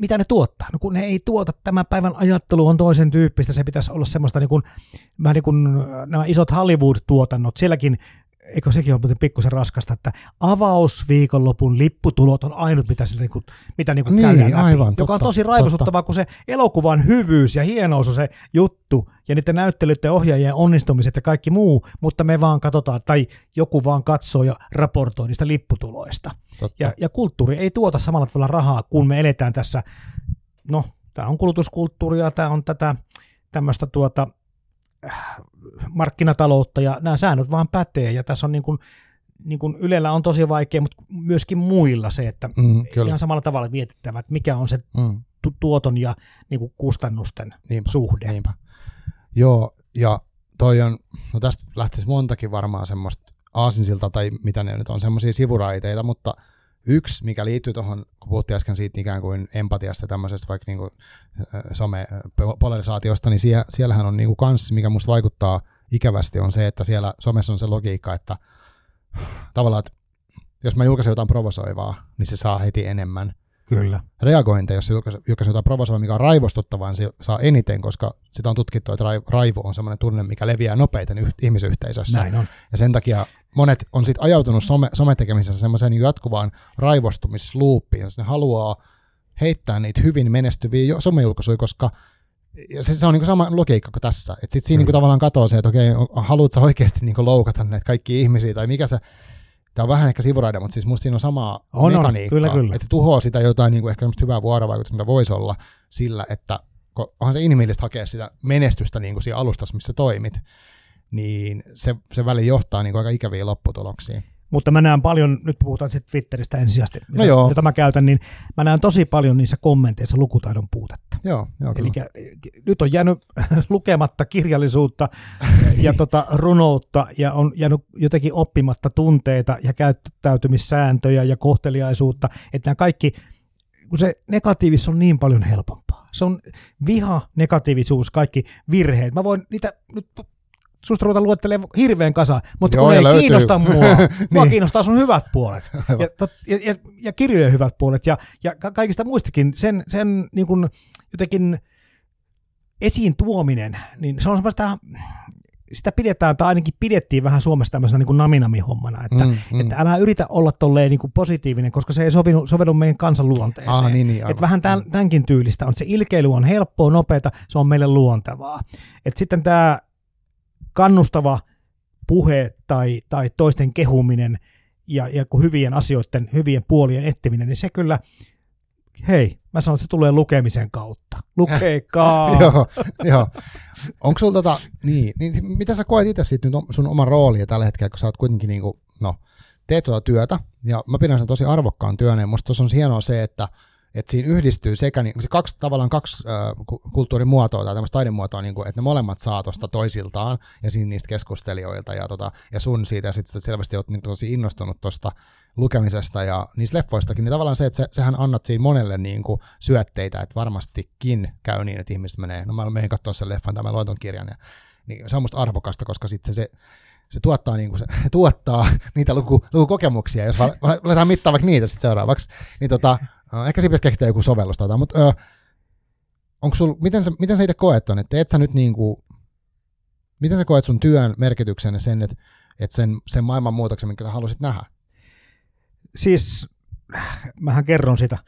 mitä ne tuottaa? No kun ne ei tuota, tämän päivän ajattelu on toisen tyyppistä, se pitäisi olla semmoista niin kuin, vähän niin kuin nämä isot Hollywood-tuotannot, sielläkin eikö sekin ole muuten pikkusen raskasta, että avausviikonlopun lipputulot on ainut, mitä, se, niinku, mitä niinku niin, käydään läpi, aivan, joka on tosi raivostuttavaa, kun se elokuvan hyvyys ja hienous on se juttu, ja niiden näyttelyiden ohjaajien onnistumiset ja kaikki muu, mutta me vaan katsotaan, tai joku vaan katsoo ja raportoi niistä lipputuloista. Ja, ja kulttuuri ei tuota samalla tavalla rahaa, kun me eletään tässä, no, tämä on kulutuskulttuuria, tämä on tätä tämmöistä tuota, markkinataloutta ja nämä säännöt vaan pätee ja tässä on niin kuin, niin kuin Ylellä on tosi vaikea, mutta myöskin muilla se, että mm, kyllä. ihan samalla tavalla mietittävä, että mikä on se mm. tuoton ja niin kuin kustannusten niinpä, suhde. Niinpä. Joo, ja toi on, no tästä lähtisi montakin varmaan semmoista aasinsilta tai mitä ne nyt on, semmoisia sivuraiteita, mutta – Yksi, mikä liittyy tuohon, kun puhuttiin äsken siitä ikään kuin empatiasta tämmöisestä vaikka niin kuin some-polarisaatiosta, niin sie, siellähän on niin kuin kans, mikä musta vaikuttaa ikävästi, on se, että siellä somessa on se logiikka, että tavallaan, että jos mä julkaisen jotain provosoivaa, niin se saa heti enemmän. Kyllä. reagointeja, jos julkaisee jotain provosoivaa, mikä on raivostuttavaa, niin se saa eniten, koska sitä on tutkittu, että raivo on sellainen tunne, mikä leviää nopeiten yh- ihmisyhteisössä. Näin on. Ja sen takia monet on sitten ajautunut some, sometekemisessä semmoiseen niin jatkuvaan raivostumisluuppiin, jos ne haluaa heittää niitä hyvin menestyviä somejulkaisuja, koska ja se, se on niin sama logiikka kuin tässä. Että sitten siinä mm. niin tavallaan katoaa se, että okei, haluatko oikeasti niin loukata näitä kaikki ihmisiä, tai mikä se, tämä on vähän ehkä sivuraide, mutta siis musta siinä on sama on, mekaniikka, on, kyllä, kyllä. että se tuhoaa sitä jotain niin kuin ehkä hyvää vuorovaikutusta, mitä voisi olla sillä, että onhan se inhimillistä hakea sitä menestystä niin kuin siinä alustassa, missä toimit, niin se, se väli johtaa niin kuin aika ikäviä lopputuloksiin. Mutta mä näen paljon, nyt puhutaan sitten Twitteristä ensisijaisesti, no joo. jota mä käytän, niin mä näen tosi paljon niissä kommenteissa lukutaidon puutetta. Joo, joo Eli nyt on jäänyt lukematta kirjallisuutta ja tota runoutta ja on jäänyt jotenkin oppimatta tunteita ja käyttäytymissääntöjä ja kohteliaisuutta, että nämä kaikki, kun se negatiivisuus on niin paljon helpompaa. Se on viha, negatiivisuus, kaikki virheet. Mä voin niitä nyt susta ruveta luettelemaan hirveän kasa, mutta Joo, kun ei löytyy. kiinnosta mua, mua niin. kiinnostaa sun hyvät puolet ja, tot, ja, ja, ja kirjojen hyvät puolet ja, ja kaikista muistakin sen, sen niin kuin jotenkin esiin tuominen, niin se on semmoista, sitä pidetään, tai ainakin pidettiin vähän Suomessa tämmöisenä niin naminami-hommana, että, mm, mm. että älä yritä olla tolleen niin kuin positiivinen, koska se ei sovinut, sovellu meidän kansan luonteeseen. Ah, niin, niin, että vähän tämän, mm. tämänkin tyylistä on. Se ilkeily on helppoa, nopeata, se on meille luontevaa. Et sitten tämä kannustava puhe tai, tai toisten kehuminen ja, ja kun hyvien asioiden, hyvien puolien etsiminen, niin se kyllä, hei, mä sanon, että se tulee lukemisen kautta. Lukekaa! joo, joo. Onko sulla tota, niin, niin, mitä sä koet itse sitten nyt sun oman roolia tällä hetkellä, kun sä oot kuitenkin niin kuin, no, teet tuota työtä, ja mä pidän sen tosi arvokkaan työnä, ja musta on hienoa se, että että siinä yhdistyy sekä niin, se kaksi, tavallaan kaksi äh, kulttuurimuotoa tai tämmöistä taidemuotoa, niin kuin, että ne molemmat saa tuosta toisiltaan ja siinä niistä keskustelijoilta ja, tota, ja sun siitä ja sitten selvästi olet niin tosi innostunut tuosta lukemisesta ja niistä leffoistakin, niin tavallaan se, että se, sehän annat siinä monelle niin kuin syötteitä, että varmastikin käy niin, että ihmiset menee, no mä menen katsoa sen leffan tai mä luen ton kirjan, ja, niin se on musta arvokasta, koska sitten se, se tuottaa, niin kuin se, tuottaa niitä luku, lukukokemuksia, jos aletaan mittaa vaikka niitä sitten seuraavaksi, niin tota, Uh, ehkä siinä pitäisi keksiä joku sovellus tai mutta uh, onko sul, miten, sä, miten sä itse koet ton, että et sä nyt niinku, miten sä koet sun työn merkityksen ja sen, että et sen, sen maailman muutoksen, minkä sä halusit nähdä? Siis, mähän kerron sitä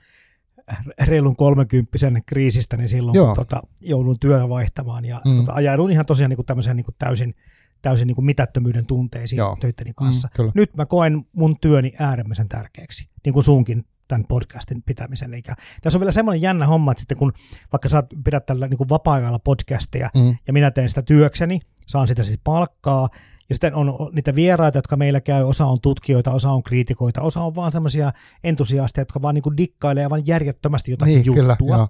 reilun kolmekymppisen kriisistä, niin silloin Joo. kun tota, joudun työ vaihtamaan ja mm. tota, ajaudun ihan tosiaan niin kuin tämmöiseen niin kuin täysin, täysin niin kuin mitättömyyden tunteisiin Joo. töitteni kanssa. Mm, Nyt mä koen mun työni äärimmäisen tärkeäksi, niin kuin sunkin tämän podcastin pitämisen. Eikä. Tässä on vielä semmoinen jännä homma, että sitten kun vaikka sä pidät tällä niin kuin vapaa-ajalla podcastia mm. ja minä teen sitä työkseni, saan sitä siis palkkaa, ja sitten on niitä vieraita, jotka meillä käy, osa on tutkijoita, osa on kriitikoita, osa on vaan semmoisia entusiasteja, jotka vaan niin kuin dikkailee aivan järjettömästi jotakin niin, juttua. Kyllä,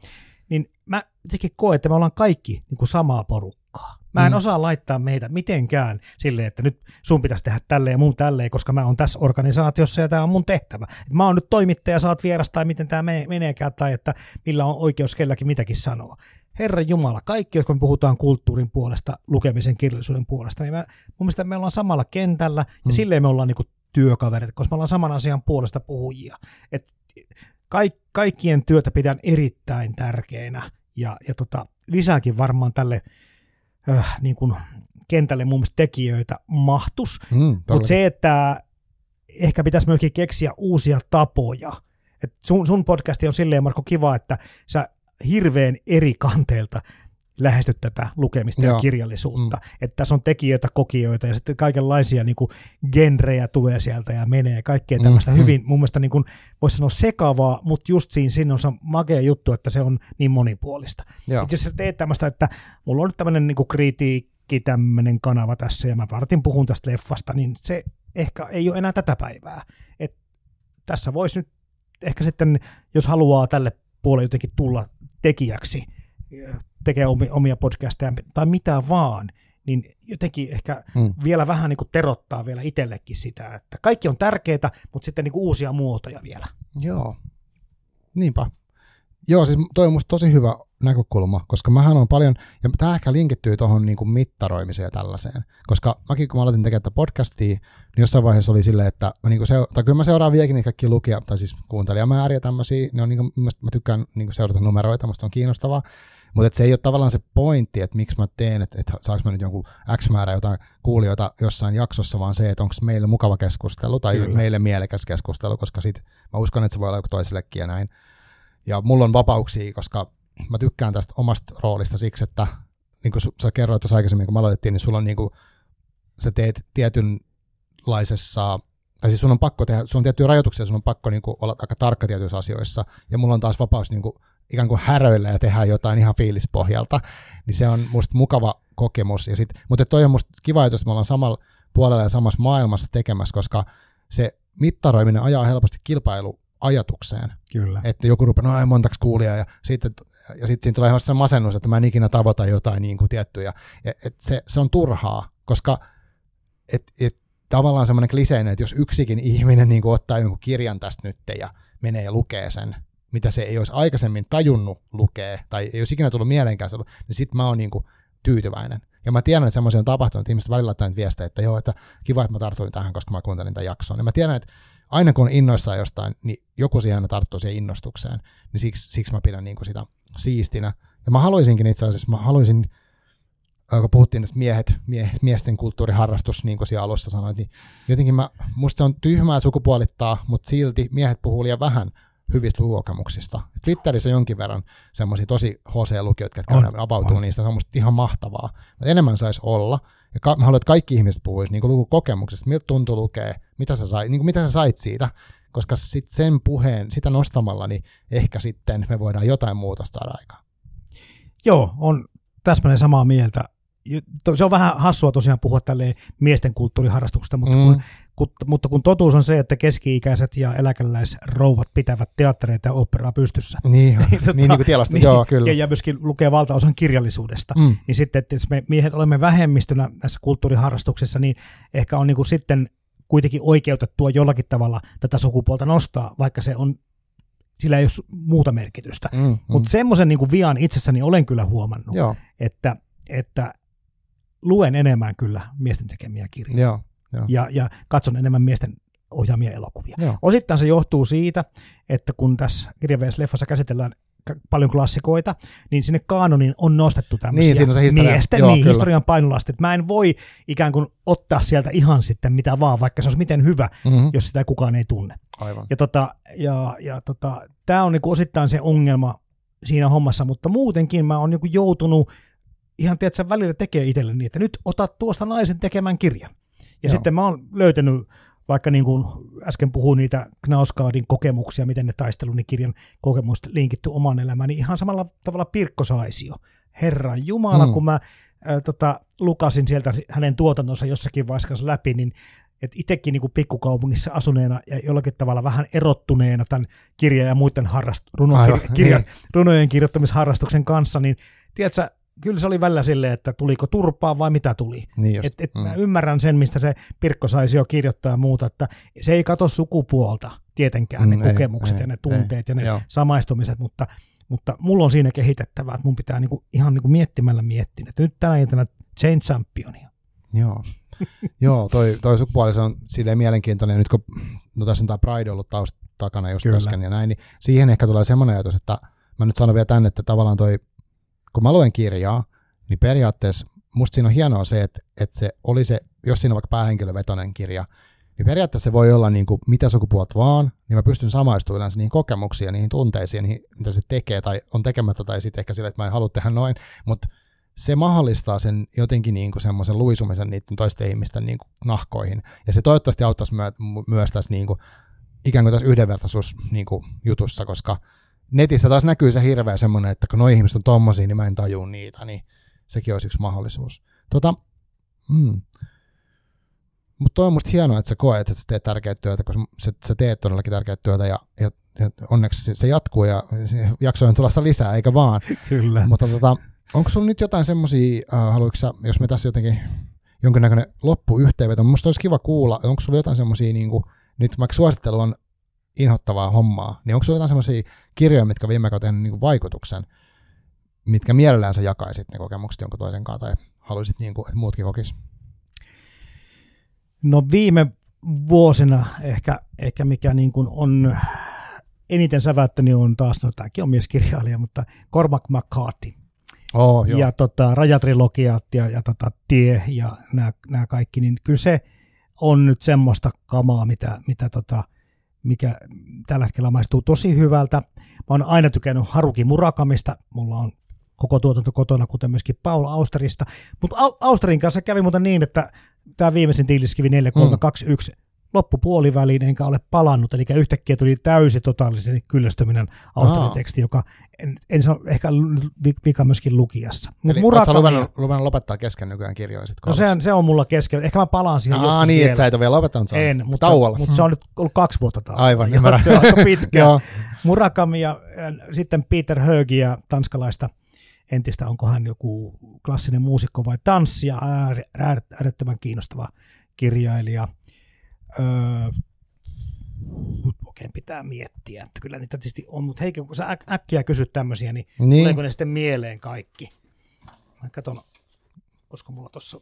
niin mä jotenkin koen, että me ollaan kaikki niin kuin samaa porukkaa. Mä en mm. osaa laittaa meitä mitenkään silleen, että nyt sun pitäisi tehdä tälleen ja mun tälleen, koska mä oon tässä organisaatiossa ja tämä on mun tehtävä. Et mä oon nyt toimittaja, saat vieras tai miten tämä meneekään tai että millä on oikeus kelläkin mitäkin sanoa. Herra Jumala, kaikki, jotka me puhutaan kulttuurin puolesta, lukemisen kirjallisuuden puolesta, niin mä, mun mielestä me ollaan samalla kentällä ja mm. silleen me ollaan niinku työkaverit, koska me ollaan saman asian puolesta puhujia. Et kaik, kaikkien työtä pidän erittäin tärkeänä ja, ja tota, lisääkin varmaan tälle äh, niin kuin kentälle mun mielestä tekijöitä mahtus. Mm, Mutta se, että ehkä pitäisi myöskin keksiä uusia tapoja. Et sun, sun podcasti on silleen, Marko, kiva, että sä hirveän eri kanteelta lähestyt tätä lukemista Joo. ja kirjallisuutta. Mm. Että tässä on tekijöitä, kokijoita ja sitten kaikenlaisia niin kuin, genrejä tulee sieltä ja menee. Kaikkea tämmöistä mm. hyvin, mun mielestä niin kuin, voisi sanoa sekavaa, mutta just siinä, siinä on se makea juttu, että se on niin monipuolista. Itse asiassa teet tämmöistä, että mulla on nyt tämmöinen niin kuin kritiikki, tämmöinen kanava tässä ja mä vartin puhun tästä leffasta, niin se ehkä ei ole enää tätä päivää. Et tässä voisi nyt ehkä sitten, jos haluaa tälle puolelle jotenkin tulla tekijäksi, tekee omia podcasteja tai mitä vaan, niin jotenkin ehkä hmm. vielä vähän niin kuin terottaa vielä itsellekin sitä, että kaikki on tärkeää, mutta sitten niin kuin uusia muotoja vielä. Joo, niinpä. Joo, siis toi on musta tosi hyvä näkökulma, koska mähän on paljon, ja tämä ehkä linkittyy tuohon niinku mittaroimiseen ja tällaiseen, koska mäkin kun mä aloitin tekemään podcastia, niin jossain vaiheessa oli silleen, että mä niinku seur- tai kyllä mä seuraan vieläkin niitä kaikki lukija, tai siis kuuntelijamääriä tämmöisiä, ne on niinku, mä tykkään niinku seurata numeroita, musta on kiinnostavaa, mutta se ei ole tavallaan se pointti, että miksi mä teen, että, että saanko mä nyt jonkun X määrä jotain kuulijoita jossain jaksossa, vaan se, että onko meille mukava keskustelu tai Kyllä. meille mielekäs keskustelu, koska sit mä uskon, että se voi olla joku toisellekin ja näin. Ja mulla on vapauksia, koska mä tykkään tästä omasta roolista siksi, että niin kuin sä kerroit tuossa aikaisemmin, kun me aloitettiin, niin sulla on niin kuin, sä teet tietynlaisessa tai siis sun on pakko tehdä, sun on tiettyjä rajoituksia, sun on pakko niin kuin, olla aika tarkka tietyissä asioissa, ja mulla on taas vapaus niin kuin, ikään kuin häröillä ja tehdä jotain ihan fiilispohjalta, niin se on musta mukava kokemus. Ja sit, mutta toi on musta kiva, että me ollaan samalla puolella ja samassa maailmassa tekemässä, koska se mittaroiminen ajaa helposti kilpailu ajatukseen. Kyllä. Että joku rupeaa, no ei montaksi kuulia, ja sitten ja sit siinä tulee se masennus, että mä en ikinä tavoita jotain niin kuin tiettyjä. Ja, et se, se on turhaa, koska et, et, tavallaan semmoinen kliseinen, että jos yksikin ihminen niin kuin ottaa jonkun kirjan tästä nyt ja menee ja lukee sen, mitä se ei olisi aikaisemmin tajunnut lukea, tai ei olisi ikinä tullut mieleenkään, niin sitten mä oon niin kuin tyytyväinen. Ja mä tiedän, että semmoisia on tapahtunut, että ihmiset välillä laittaa viestejä, että joo, että kiva, että mä tartuin tähän, koska mä kuuntelin tämän jakson. Ja mä tiedän, että aina kun on innoissaan jostain, niin joku siihen aina tarttuu siihen innostukseen, niin siksi, siksi mä pidän niin kuin sitä siistinä. Ja mä haluaisinkin itse asiassa, mä haluaisin, kun puhuttiin tästä miehet, mie, miesten kulttuuriharrastus, niin kuin siellä alussa sanoit, niin jotenkin mä, musta se on tyhmää sukupuolittaa, mutta silti miehet puhuu liian vähän hyvistä lukukokemuksista. Twitterissä on jonkin verran semmoisia tosi HC-lukijoita, jotka on, avautuu on. niistä, se on musta ihan mahtavaa. Mutta enemmän saisi olla. Ja ka- mä haluan, että kaikki ihmiset puhuisivat niin lukukokemuksesta, miltä tuntuu lukea, mitä sä, sai, niin kuin mitä sä sait siitä, koska sit sen puheen, sitä nostamalla, niin ehkä sitten me voidaan jotain muutosta saada aikaan. Joo, on täsmälleen samaa mieltä se on vähän hassua tosiaan puhua tälle miesten kulttuuriharrastuksesta, mutta, mm. kun, mutta kun totuus on se, että keski-ikäiset ja eläkeläisrouvat pitävät teattereita ja operaa pystyssä. Niin, niin, tota, niin, niin kuin tielasta, niin, joo, kyllä. Ja, ja myöskin lukee valtaosan kirjallisuudesta. Mm. Niin sitten, että jos me miehet olemme vähemmistönä näissä kulttuuriharrastuksissa, niin ehkä on niin kuin sitten kuitenkin oikeutettua jollakin tavalla tätä sukupuolta nostaa, vaikka se on sillä ei ole muuta merkitystä. Mm, mm. Mutta semmoisen niin vian itsessäni olen kyllä huomannut, Joo. että, että luen enemmän kyllä miesten tekemiä kirjoja. Joo, Ja, ja katson enemmän miesten ohjaamia elokuvia. Joo. Osittain se johtuu siitä, että kun tässä kirjavees-leffassa käsitellään paljon klassikoita, niin sinne kaanonin on nostettu tämmöisiä niin, se historia. miesten Joo, niin, historian painolastit. Mä en voi ikään kuin ottaa sieltä ihan sitten mitä vaan, vaikka se olisi miten hyvä, mm-hmm. jos sitä kukaan ei tunne. Aivan. Ja, tota, ja, ja tota, tämä on niinku osittain se ongelma siinä hommassa, mutta muutenkin mä oon niinku joutunut ihan tiedätkö, välillä tekee itselle niin, että nyt otat tuosta naisen tekemän kirjan. Ja Joo. sitten mä oon löytänyt, vaikka niin kuin äsken puhuin niitä Knauskaadin kokemuksia, miten ne taistelu, niin kirjan kokemusta linkitty omaan elämään, niin ihan samalla tavalla Pirkko Saisio. Herran Jumala, mm. kun mä äh, tota, lukasin sieltä hänen tuotantonsa jossakin vaiheessa läpi, niin että itsekin niin pikkukaupungissa asuneena ja jollakin tavalla vähän erottuneena tämän kirjan ja muiden harrast- runo- Aivan, kirja- niin. runojen kirjoittamisharrastuksen kanssa, niin tiedätkö, kyllä se oli välillä silleen, että tuliko turpaa vai mitä tuli. Niin et, et mm. Mä ymmärrän sen, mistä se Pirkko saisi jo kirjoittaa muuta, että se ei kato sukupuolta tietenkään mm, ne ei, kokemukset ei, ja ne tunteet ei, ja ne joo. samaistumiset, mutta, mutta mulla on siinä kehitettävää, että mun pitää niinku, ihan niinku miettimällä miettiä, että nyt tänä iltana Jane Championia. Joo. Joo, toi, toi sukupuoli se on silleen mielenkiintoinen. Nyt kun no tässä on tämä Pride ollut taust takana just äsken ja näin, niin siihen ehkä tulee semmoinen ajatus, että mä nyt sanon vielä tänne, että tavallaan toi kun mä luen kirjaa, niin periaatteessa musta siinä on hienoa se, että, että se oli se, jos siinä on vaikka päähenkilövetoinen kirja, niin periaatteessa se voi olla niin kuin mitä sukupuolta vaan, niin mä pystyn samaistumaan yleensä niihin kokemuksiin niihin tunteisiin, niihin, mitä se tekee tai on tekemättä tai sitten ehkä sille, että mä en halua tehdä noin, mutta se mahdollistaa sen jotenkin niin kuin semmoisen luisumisen niiden toisten ihmisten niin kuin nahkoihin. Ja se toivottavasti auttaisi myö- myös tässä niin kuin, ikään kuin tässä yhdenvertaisuus niin jutussa, koska netissä taas näkyy se hirveä semmoinen, että kun nuo ihmiset on tommosia, niin mä en tajua niitä, niin sekin olisi yksi mahdollisuus. Tota, mm. Mutta toi on musta hienoa, että sä koet, että sä teet tärkeää työtä, koska sä, sä teet todellakin tärkeää työtä ja, ja, ja onneksi se jatkuu ja jaksoja on tulossa lisää, eikä vaan. Kyllä. Mutta tota, onko sulla nyt jotain semmoisia, äh, haluatko sä, jos me tässä jotenkin jonkinnäköinen loppuyhteenveto, musta olisi kiva kuulla, onko sulla jotain semmoisia, niin nyt vaikka suosittelu on inhottavaa hommaa, niin onko sulla jotain sellaisia kirjoja, mitkä viime aikoina tehnyt niin vaikutuksen, mitkä mielellään sä jakaisit ne kokemukset jonkun toisen kanssa, tai haluaisit, niin kuin, että muutkin kokis? No viime vuosina ehkä, ehkä mikä niin kuin on eniten säväyttänyt on taas, no tämäkin on mieskirjailija, mutta Cormac McCarthy. Oh, joo. ja tota, rajatrilogiat ja, ja tota, tie ja nämä, nämä kaikki, niin kyllä se on nyt semmoista kamaa, mitä, mitä tota, mikä tällä hetkellä maistuu tosi hyvältä. Mä oon aina tykännyt Haruki Murakamista, mulla on koko tuotanto kotona, kuten myöskin Paul Austerista. Mutta Austerin kanssa kävi muuten niin, että tämä viimeisin tiiliskivi 4321 mm loppupuoliväliin enkä ole palannut, eli yhtäkkiä tuli täysi totaalisen kyllästyminen Australian teksti, joka en, en sano, ehkä vika myöskin lukijassa. Eli Murakami, luvannut, luvannut lopettaa kesken nykyään kirjoja No se on, se on mulla kesken. Ehkä mä palaan siihen Aa, niin, että sä et ole vielä lopettanut sen. En, mutta, Tauolla. mutta se on nyt ollut kaksi vuotta taas. Aivan, ymmärrän. Se on aika pitkä. Murakami ja äh, sitten Peter Högiä, tanskalaista entistä, onko hän joku klassinen muusikko vai tanssia, äärettömän kiinnostava kirjailija Öö, oikein pitää miettiä, että kyllä niitä tietysti on, mutta Heikki, kun sä äk- äkkiä kysyt tämmöisiä, niin, niin tuleeko ne sitten mieleen kaikki? Mä katson, koska mulla tuossa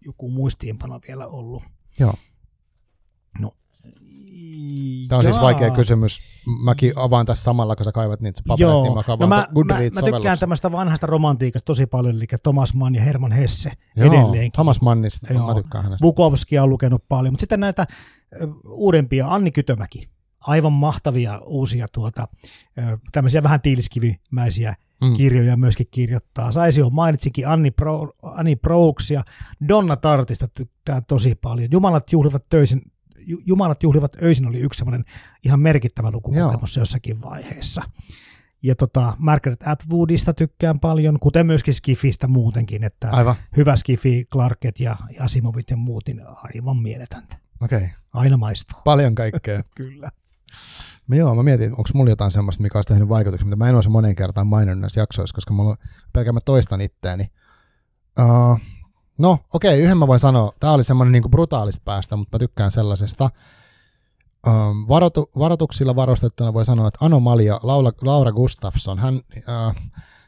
joku muistiinpano vielä ollut. Joo. No, Tämä on siis Jaa. siis vaikea kysymys. Mäkin avaan tässä samalla, kun sä kaivat niitä paperit, Joo. niin mä no mä, mä, mä tykkään tämmöistä vanhasta romantiikasta tosi paljon, eli Thomas Mann ja Herman Hesse Joo, edelleenkin. Thomas Mannista, Joo. mä tykkään hänestä. Bukowskia on lukenut paljon, mutta sitten näitä uudempia, Anni Kytömäki, aivan mahtavia uusia tuota, tämmöisiä vähän tiiliskivimäisiä mm. kirjoja myöskin kirjoittaa. Saisi jo mainitsikin Anni, Pro, Anni Prouks ja Donna Tartista tykkää tosi paljon. Jumalat juhlivat töisin, Jumalat juhlivat öisin oli yksi semmoinen ihan merkittävä lukukokemus Joo. jossakin vaiheessa. Ja tota, Margaret Atwoodista tykkään paljon, kuten myöskin Skifistä muutenkin, että aivan. hyvä Skifi, Clarket ja Asimovit ja muut, niin aivan mieletöntä. Okei. Okay. Aina maistuu. Paljon kaikkea. Kyllä. Mä joo, mä mietin, onko mulla jotain semmoista, mikä olisi tehnyt vaikutuksen, mitä mä en olisi moneen kertaan maininnut näissä jaksoissa, koska mulla pelkään mä toistan itteeni. Uh, No, okei, okay, yhden mä voin sanoa. Tämä oli semmoinen niin brutaalista päästä, mutta mä tykkään sellaisesta. Um, varotu, varoituksilla varustettuna voi sanoa, että Anomalia, Laura, Laura Gustafsson, hän uh,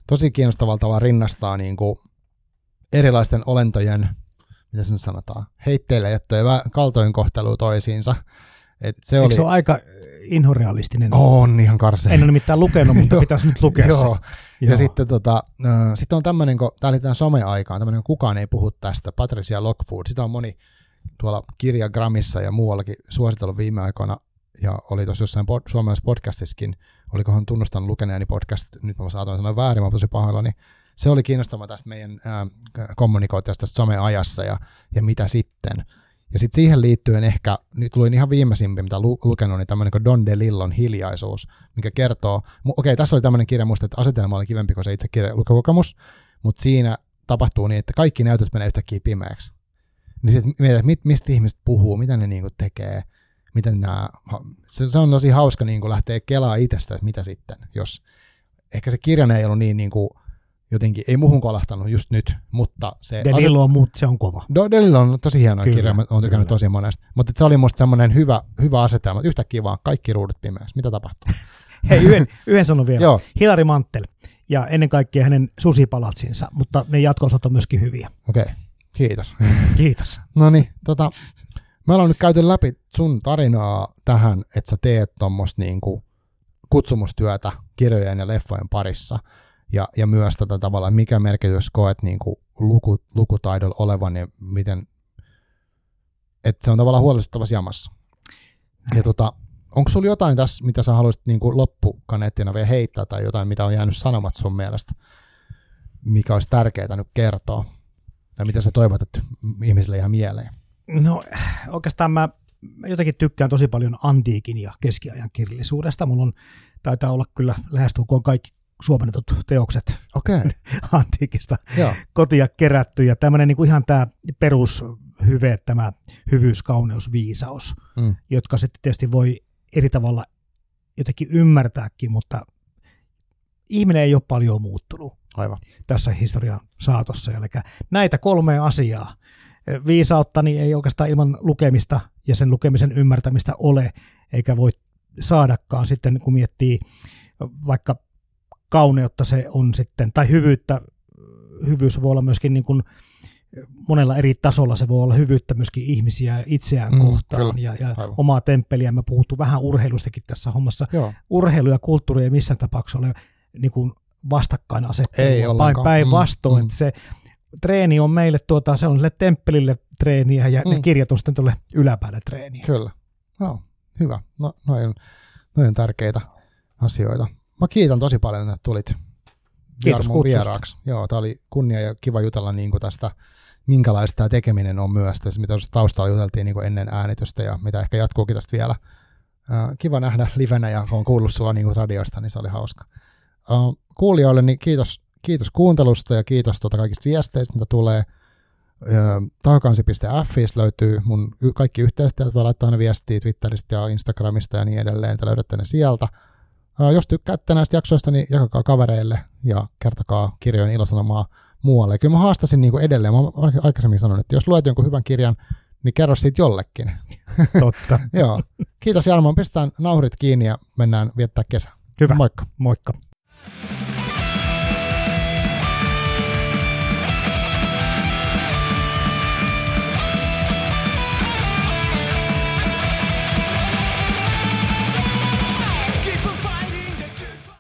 tosi kiinnostavalla tavalla rinnastaa niin kuin erilaisten olentojen, mitä se nyt sanotaan, heitteille jättöjä kaltoinkohtelua toisiinsa. Et se Eikö oli... se ole aika inhorealistinen? On ihan karsea. En ole nimittäin lukenut, mutta pitäisi nyt lukea Joo. se. Ja sitten tota, äh, sit on tämmöinen, kun tämä oli tämän some-aikaan, tämmöinen kukaan ei puhu tästä, Patricia Lockwood, sitä on moni tuolla kirjagramissa ja muuallakin suositellut viime aikoina, ja oli tuossa jossain pod, suomalaisessa podcastissakin, olikohan tunnustanut lukeneeni podcast, nyt mä saatoin sanoa väärin, mä tosi pahalla, niin se oli kiinnostava tästä meidän äh, kommunikoitiosta tästä some-ajassa ja, ja mitä sitten. Ja sitten siihen liittyen ehkä, nyt luin ihan viimeisimpi, mitä lu- lukenut, niin tämmöinen kuin Don DeLillon hiljaisuus, mikä kertoo, okei, okay, tässä oli tämmöinen kirja musta, että asetelma oli kivempi kuin se itse kirja lukukokemus, mutta siinä tapahtuu niin, että kaikki näytöt menee yhtäkkiä pimeäksi. Niin sitten mietit, mit, mistä ihmiset puhuu, mitä ne niinku tekee, miten nämä, se, se, on tosi hauska niinku lähteä kelaa itsestä, että mitä sitten, jos ehkä se kirja ei ollut niin niinku, jotenkin, ei muuhun kolahtanut just nyt, mutta se... Delillo on, muut, se on kova. Do, Delillo on tosi hieno kyllä, kirja, mä oon tykännyt tosi monesta, mutta se oli musta semmoinen hyvä, hyvä asetelma, yhtäkkiä vaan kaikki ruudut pimeässä, mitä tapahtuu? Hei, yhden, yhden sanon vielä. Joo. Hilari Mantel ja ennen kaikkea hänen susipalatsinsa, mutta ne jatkoosat on myöskin hyviä. Okei, okay. kiitos. kiitos. no niin, tota, me ollaan nyt käyty läpi sun tarinaa tähän, että sä teet tuommoista niinku kutsumustyötä kirjojen ja leffojen parissa – ja, ja myös tätä tavalla, mikä merkitys koet niin kuin luku, lukutaidolla olevan ja miten, että se on tavallaan huolestuttavassa jamassa. Ja tota, onko sulla jotain tässä, mitä sä haluaisit niin kuin loppukaneettina vielä heittää tai jotain, mitä on jäänyt sanomat sun mielestä, mikä olisi tärkeää nyt kertoa? Tai mitä sä toivot, että ihmisille ihan mieleen? No oikeastaan mä jotenkin tykkään tosi paljon antiikin ja keskiajan kirjallisuudesta. Mulla on, taitaa olla kyllä lähestulkoon kaikki suomennetut teokset okay. antiikista Joo. kotia kerätty. Ja tämmöinen niin ihan tämä perushyve, tämä hyvyys, kauneus, viisaus, mm. jotka sitten tietysti voi eri tavalla jotenkin ymmärtääkin, mutta ihminen ei ole paljon muuttunut Aivan. tässä historian saatossa. Eli näitä kolmea asiaa. Viisauttani ei oikeastaan ilman lukemista ja sen lukemisen ymmärtämistä ole, eikä voi saadakaan sitten, kun miettii vaikka kauneutta se on sitten, tai hyvyyttä, hyvyys voi olla myöskin niin kuin monella eri tasolla se voi olla hyvyyttä myöskin ihmisiä itseään mm, kohtaan ja, ja omaa temppeliä. Me puhuttu vähän urheilustakin tässä hommassa. Joo. Urheilu ja kulttuuri ei missään tapauksessa ole niin kuin vastakkainasettelua, päinvastoin. Mm. Se treeni on meille, tuota, se on temppelille treeniä ja mm. ne kirjat on sitten tuolle yläpäälle treeniä. Kyllä. No, hyvä. No, noin, on, noin on tärkeitä asioita. Mä kiitän tosi paljon, että tulit Kiitos vieraaksi. Joo, tämä oli kunnia ja kiva jutella niin kuin tästä, minkälaista tämä tekeminen on myös, tässä, mitä taustalla juteltiin niin kuin ennen äänitystä ja mitä ehkä jatkuukin tästä vielä. kiva nähdä livenä ja kun on kuullut sua niin kuin radiosta, niin se oli hauska. kuulijoille niin kiitos, kiitos kuuntelusta ja kiitos tuota kaikista viesteistä, mitä tulee. Tahokansi.fi löytyy mun kaikki yhteystiedot, voi laittaa aina viestiä Twitteristä ja Instagramista ja niin edelleen, että löydätte ne sieltä. Jos tykkäätte näistä jaksoista, niin jakakaa kavereille ja kertokaa kirjojen ilosanomaa muualle. Kyllä mä haastasin niin kuin edelleen, mä olen aikaisemmin sanonut, että jos luet jonkun hyvän kirjan, niin kerro siitä jollekin. Totta. Joo. Kiitos Jarmo, pistetään naurit kiinni ja mennään viettää kesä. Hyvä. Moikka. Moikka.